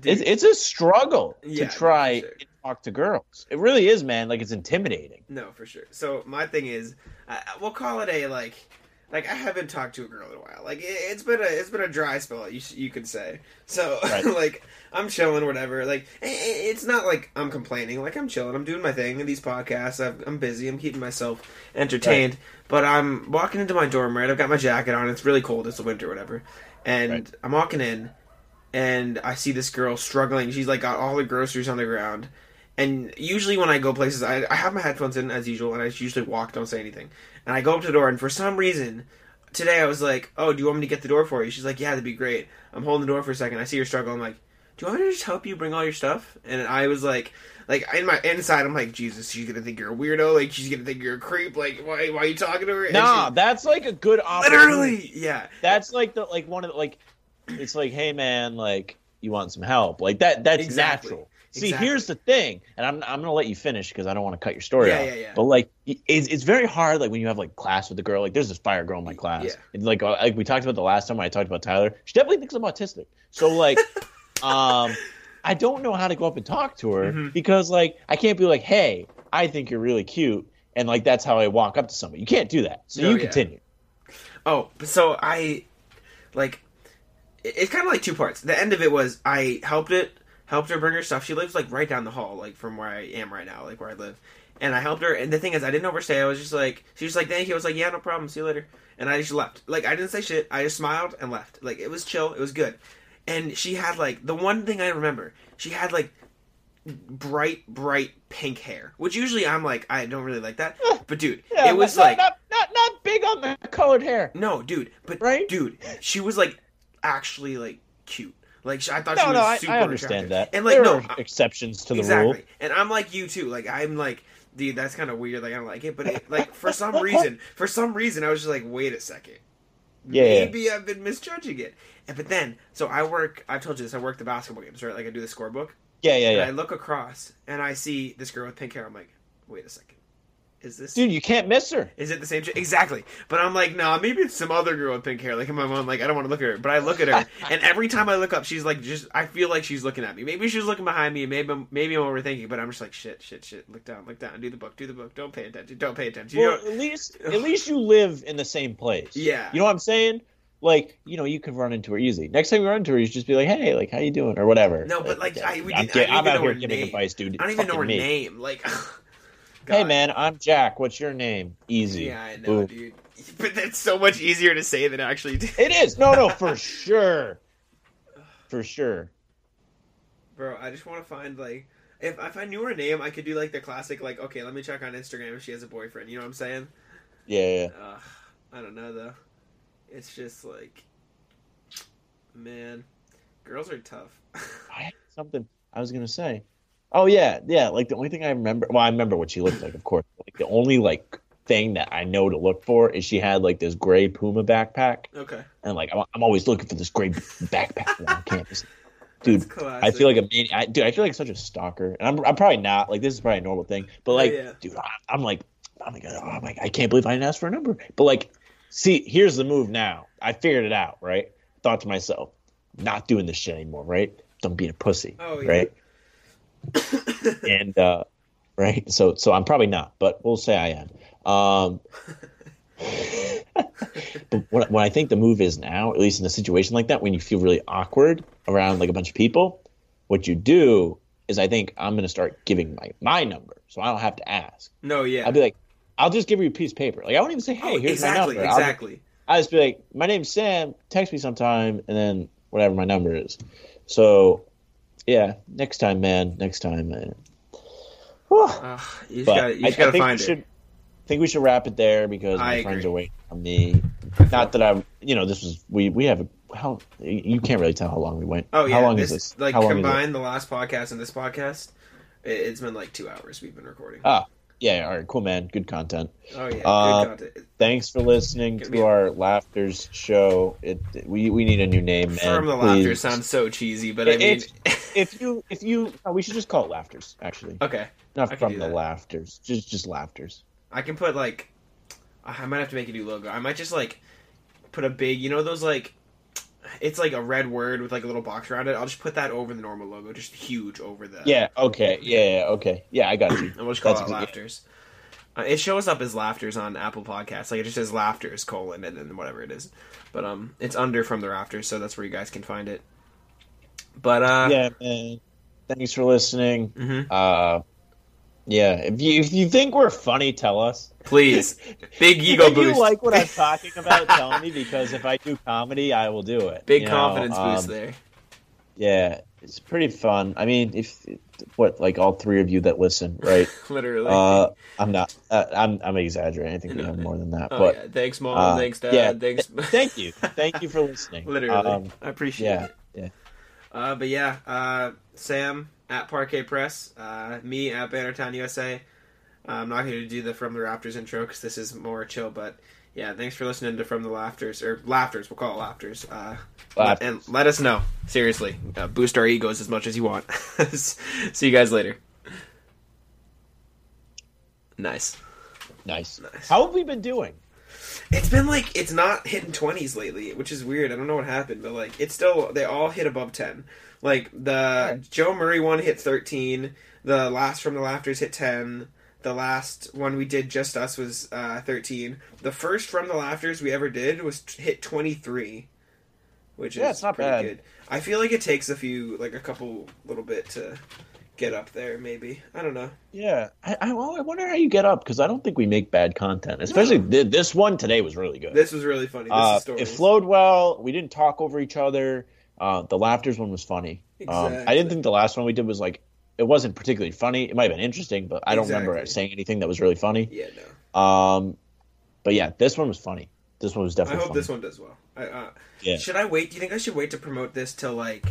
S1: Dude,
S2: it's it's a struggle
S1: Yeah,
S2: to try
S1: sure.
S2: and talk to girls. It really is, man. Like, it's intimidating.
S1: No, for sure. So my thing is, I, we'll call it a like, like I haven't talked to a girl in a while. Like it, it's been a it's been a dry spell. You you could say. So
S2: Right.
S1: like I'm chilling, whatever. Like it's not like I'm complaining. Like I'm chilling. I'm doing my thing in these podcasts. I've, I'm busy. I'm keeping myself entertained. But I'm walking into my dorm. Right. I've got my jacket on. It's really cold. It's the winter, whatever. And
S2: Right.
S1: I'm walking in, and I see this girl struggling. She's like got all the groceries on the ground. And usually when I go places, I, I have my headphones in as usual, and I usually walk, don't say anything. And I go up to the door, and for some reason, today I was like, "Oh, do you want me to get the door for you?" She's like, "Yeah, that'd be great." I'm holding the door for a second. I see her struggle. I'm like, "Do you want me to just help you bring all your stuff?" And I was like, like in my inside, I'm like, "Jesus, she's gonna think you're a weirdo. Like she's gonna think you're a creep. Like why, why are you talking to her?" And
S2: Nah,
S1: she-
S2: that's like a good opportunity.
S1: literally, yeah.
S2: That's like the like one of the like. It's like, hey man, like you want some help? Like that. That's
S1: Exactly.
S2: natural. See,
S1: Exactly.
S2: here's the thing, and I'm I'm gonna let you finish because I don't want to cut your story
S1: Yeah,
S2: off.
S1: yeah, yeah.
S2: But like, it's it's very hard. Like when you have like class with a girl. Like there's this fire girl in my class.
S1: Yeah.
S2: And, like uh, like we talked about the last time when I talked about Tyler. She definitely thinks I'm autistic. So like, um, I don't know how to go up and talk to her
S1: Mhm.
S2: because like I can't be like, hey, I think you're really cute, and like that's how I walk up to somebody. You can't do that. So
S1: No,
S2: you continue.
S1: Oh, so I like it- it's kind of like two parts. The end of it was I helped it, helped her bring her stuff. She lives like right down the hall, like from where I am right now, like where I live. And I helped her. And the thing is, I didn't overstay. I was just like, she was like, "Thank you." I was like, "Yeah, no problem. See you later." And I just left. Like I didn't say shit. I just smiled and left. Like it was chill. It was good. And she had like the one thing I remember. She had like bright, bright pink hair, which usually I'm like, I don't really like that. But dude,
S2: Yeah,
S1: it was
S2: not,
S1: like
S2: not, not not big on the colored hair.
S1: no, dude, but
S2: Right?
S1: dude, she was like actually like cute. Like I thought she
S2: No,
S1: was
S2: no, I,
S1: super
S2: I understand
S1: attractive.
S2: that.
S1: And like
S2: there
S1: no,
S2: exceptions to the
S1: exactly.
S2: rule.
S1: And I'm like you too. Like I'm like, dude, that's kind of weird. Like I don't like it, but it, like for some reason, for some reason, I was just like, wait a second.
S2: Yeah.
S1: Maybe I've been misjudging it. And but then, so I work. I told you this. I work the basketball games, right? Like I do the scorebook.
S2: Yeah, yeah,
S1: And
S2: yeah.
S1: I look across and I see this girl with pink hair. I'm like, wait a second. Is this
S2: Dude, you can't miss her.
S1: is it the same chick? Exactly. But I'm like, nah, maybe it's some other girl with pink hair. Like in my mom, like I don't want to look at her. But I look at her, and every time I look up, she's like, just I feel like she's looking at me. Maybe she's looking behind me. Maybe I'm, maybe I'm overthinking. But I'm just like, shit, shit, shit. Look down, look down. Do the book, do the book. Don't pay attention. Don't pay attention. You
S2: Well,
S1: know?
S2: at least at least you live in the same place.
S1: Yeah.
S2: You know what I'm saying? Like, you know, you could run into her easy. Next time you run into her, you just be like, "Hey, like, how you doing?" or whatever.
S1: No, but, like, I- we
S2: I'm,
S1: did- I
S2: get-
S1: didn't
S2: I'm out here
S1: her
S2: giving
S1: name.
S2: advice, dude.
S1: I don't even know her
S2: me.
S1: name. Like,
S2: Hey, man, I'm Jack. What's your name? Easy.
S1: Yeah, I know,
S2: Boom.
S1: dude. But that's so much easier to say than actually do.
S2: It is. No, no, for sure. For sure.
S1: Bro, I just want to find like if if I knew her name, I could do like the classic like okay, let me check on Instagram if she has a boyfriend. You know what I'm saying?
S2: Yeah, yeah.
S1: Ugh, I don't know though. It's just like, man, girls are tough.
S2: I had something I was gonna say. Oh yeah, yeah. Like the only thing I remember. Well, I remember what she looked like, of course. Like the only like thing that I know to look for is she had like this gray Puma backpack,
S1: okay,
S2: and like I'm, I'm always looking for this gray backpack on campus. Dude. I feel like a man. I, dude, I feel like such a stalker, and I'm, I'm probably not. Like this is probably a normal thing, but oh, like,
S1: yeah.
S2: dude, I, I'm like, I'm like, oh my, oh I can't believe I didn't ask for a number. But like, see, here's the move now. I figured it out, right? Thought to myself, not doing this shit anymore, right? Don't be a pussy,
S1: Oh, yeah.
S2: right? And uh, right, so so I'm probably not, but we'll say I am. Um, but what, what I think the move is now, at least in a situation like that, when you feel really awkward around like a bunch of people, what you do is I think I'm going to start giving my my number, so I don't have to ask.
S1: no, yeah,
S2: I'll be like, I'll just give you a piece of paper. Like I won't even say, hey,
S1: Oh,
S2: here's
S1: exactly,
S2: my number. I'll,
S1: exactly.
S2: I'll just be like, my name's Sam. Text me sometime, and then whatever my number is. So, yeah, next time, man. Next time, man.
S1: Ugh, you just gotta,
S2: I,
S1: just
S2: I
S1: gotta
S2: think
S1: find
S2: we
S1: it.
S2: should. I think we should wrap it there because my
S1: I
S2: friends are waiting on me. Not that I'm, you know, this was we we have a, how you can't really tell how long we went.
S1: Oh yeah,
S2: how long
S1: this,
S2: is this?
S1: Like
S2: how long is
S1: combine the last podcast and this podcast, it, it's been like two hours we've been recording.
S2: Ah, yeah, all right, cool, man. Good content.
S1: oh yeah,
S2: uh,
S1: good content.
S2: Thanks for listening to
S1: be-
S2: our Laughters show. It we we need a new name, man.
S1: From the laughter sounds so cheesy, but I mean,
S2: if you if you no, we should just call it Laughters. Actually,
S1: okay,
S2: not from the. Laughters. Just just Laughters.
S1: I can put like, I might have to make a new logo. I might just like put a big, you know, those like, it's like a red word with like a little box around it. I'll just put that over the normal logo, just huge over the.
S2: Yeah. Okay. Yeah. yeah, Okay. Yeah. I got you.
S1: And we'll just call
S2: That's
S1: it Laughters. Uh, it shows up as Laughters on Apple Podcasts. Like it just says Laughters colon and then whatever it is. But um, it's under from the rafters, so that's where you guys can find it. But uh,
S2: yeah, man. Thanks for listening.
S1: mhm.
S2: Uh, yeah. If you if you think we're funny, tell us.
S1: please, big ego
S2: If
S1: ego
S2: you like what I'm talking about, tell me because if I do comedy, I will do it.
S1: big
S2: you know?
S1: confidence boost
S2: Um,
S1: there.
S2: Yeah, it's pretty fun. I mean, if what like all three of you that listen, right?
S1: Literally.
S2: Uh, I'm not. Uh, I'm I'm exaggerating. I think we have more than that.
S1: oh,
S2: but
S1: yeah. Thanks, mom.
S2: uh,
S1: thanks, dad.
S2: yeah,
S1: thanks.
S2: thank you, thank you for listening.
S1: Literally,
S2: Um,
S1: I appreciate
S2: yeah,
S1: it.
S2: yeah.
S1: Uh, but yeah, uh, Sam at Parquet Press, uh, me at Bannertown USA. I'm not going to do the From the Rafters intro because this is more chill. But yeah, thanks for listening to From the Laughters or Laughters. We'll call it Laughters. Uh,
S2: Laugh-
S1: and let us know seriously. Uh, boost our egos as much as you want. See you guys later. Nice.
S2: Nice.
S1: Nice.
S2: How have we been doing?
S1: It's been like it's not hitting twenties lately, which is weird. I don't know what happened, but like it's still they all hit above ten. Like the Joe Murray one hit thirteen. The last from the Laughters hit ten. The last one we did just us was uh, thirteen. The first from the Laughters we ever did was t- hit twenty three, which
S2: Yeah,
S1: is
S2: it's not
S1: pretty
S2: bad.
S1: good. I feel like it takes a few like a couple little bit to get up there. Maybe I don't know.
S2: Yeah, I, I, well, I wonder how you get up because I don't think we make bad content. Especially th- this one today was really good.
S1: This was really funny. This
S2: uh, it flowed well. We didn't talk over each other. Uh, the laughters one was funny. Um, I didn't think the last one we did was like it wasn't particularly funny. It might have been interesting, but I don't remember saying anything that was really funny.
S1: Yeah, no.
S2: Um, but yeah, this one was funny. This one was definitely.
S1: I hope
S2: funny.
S1: this one does well. I, uh,
S2: Yeah.
S1: Should I wait? Do you think I should wait to promote this till like?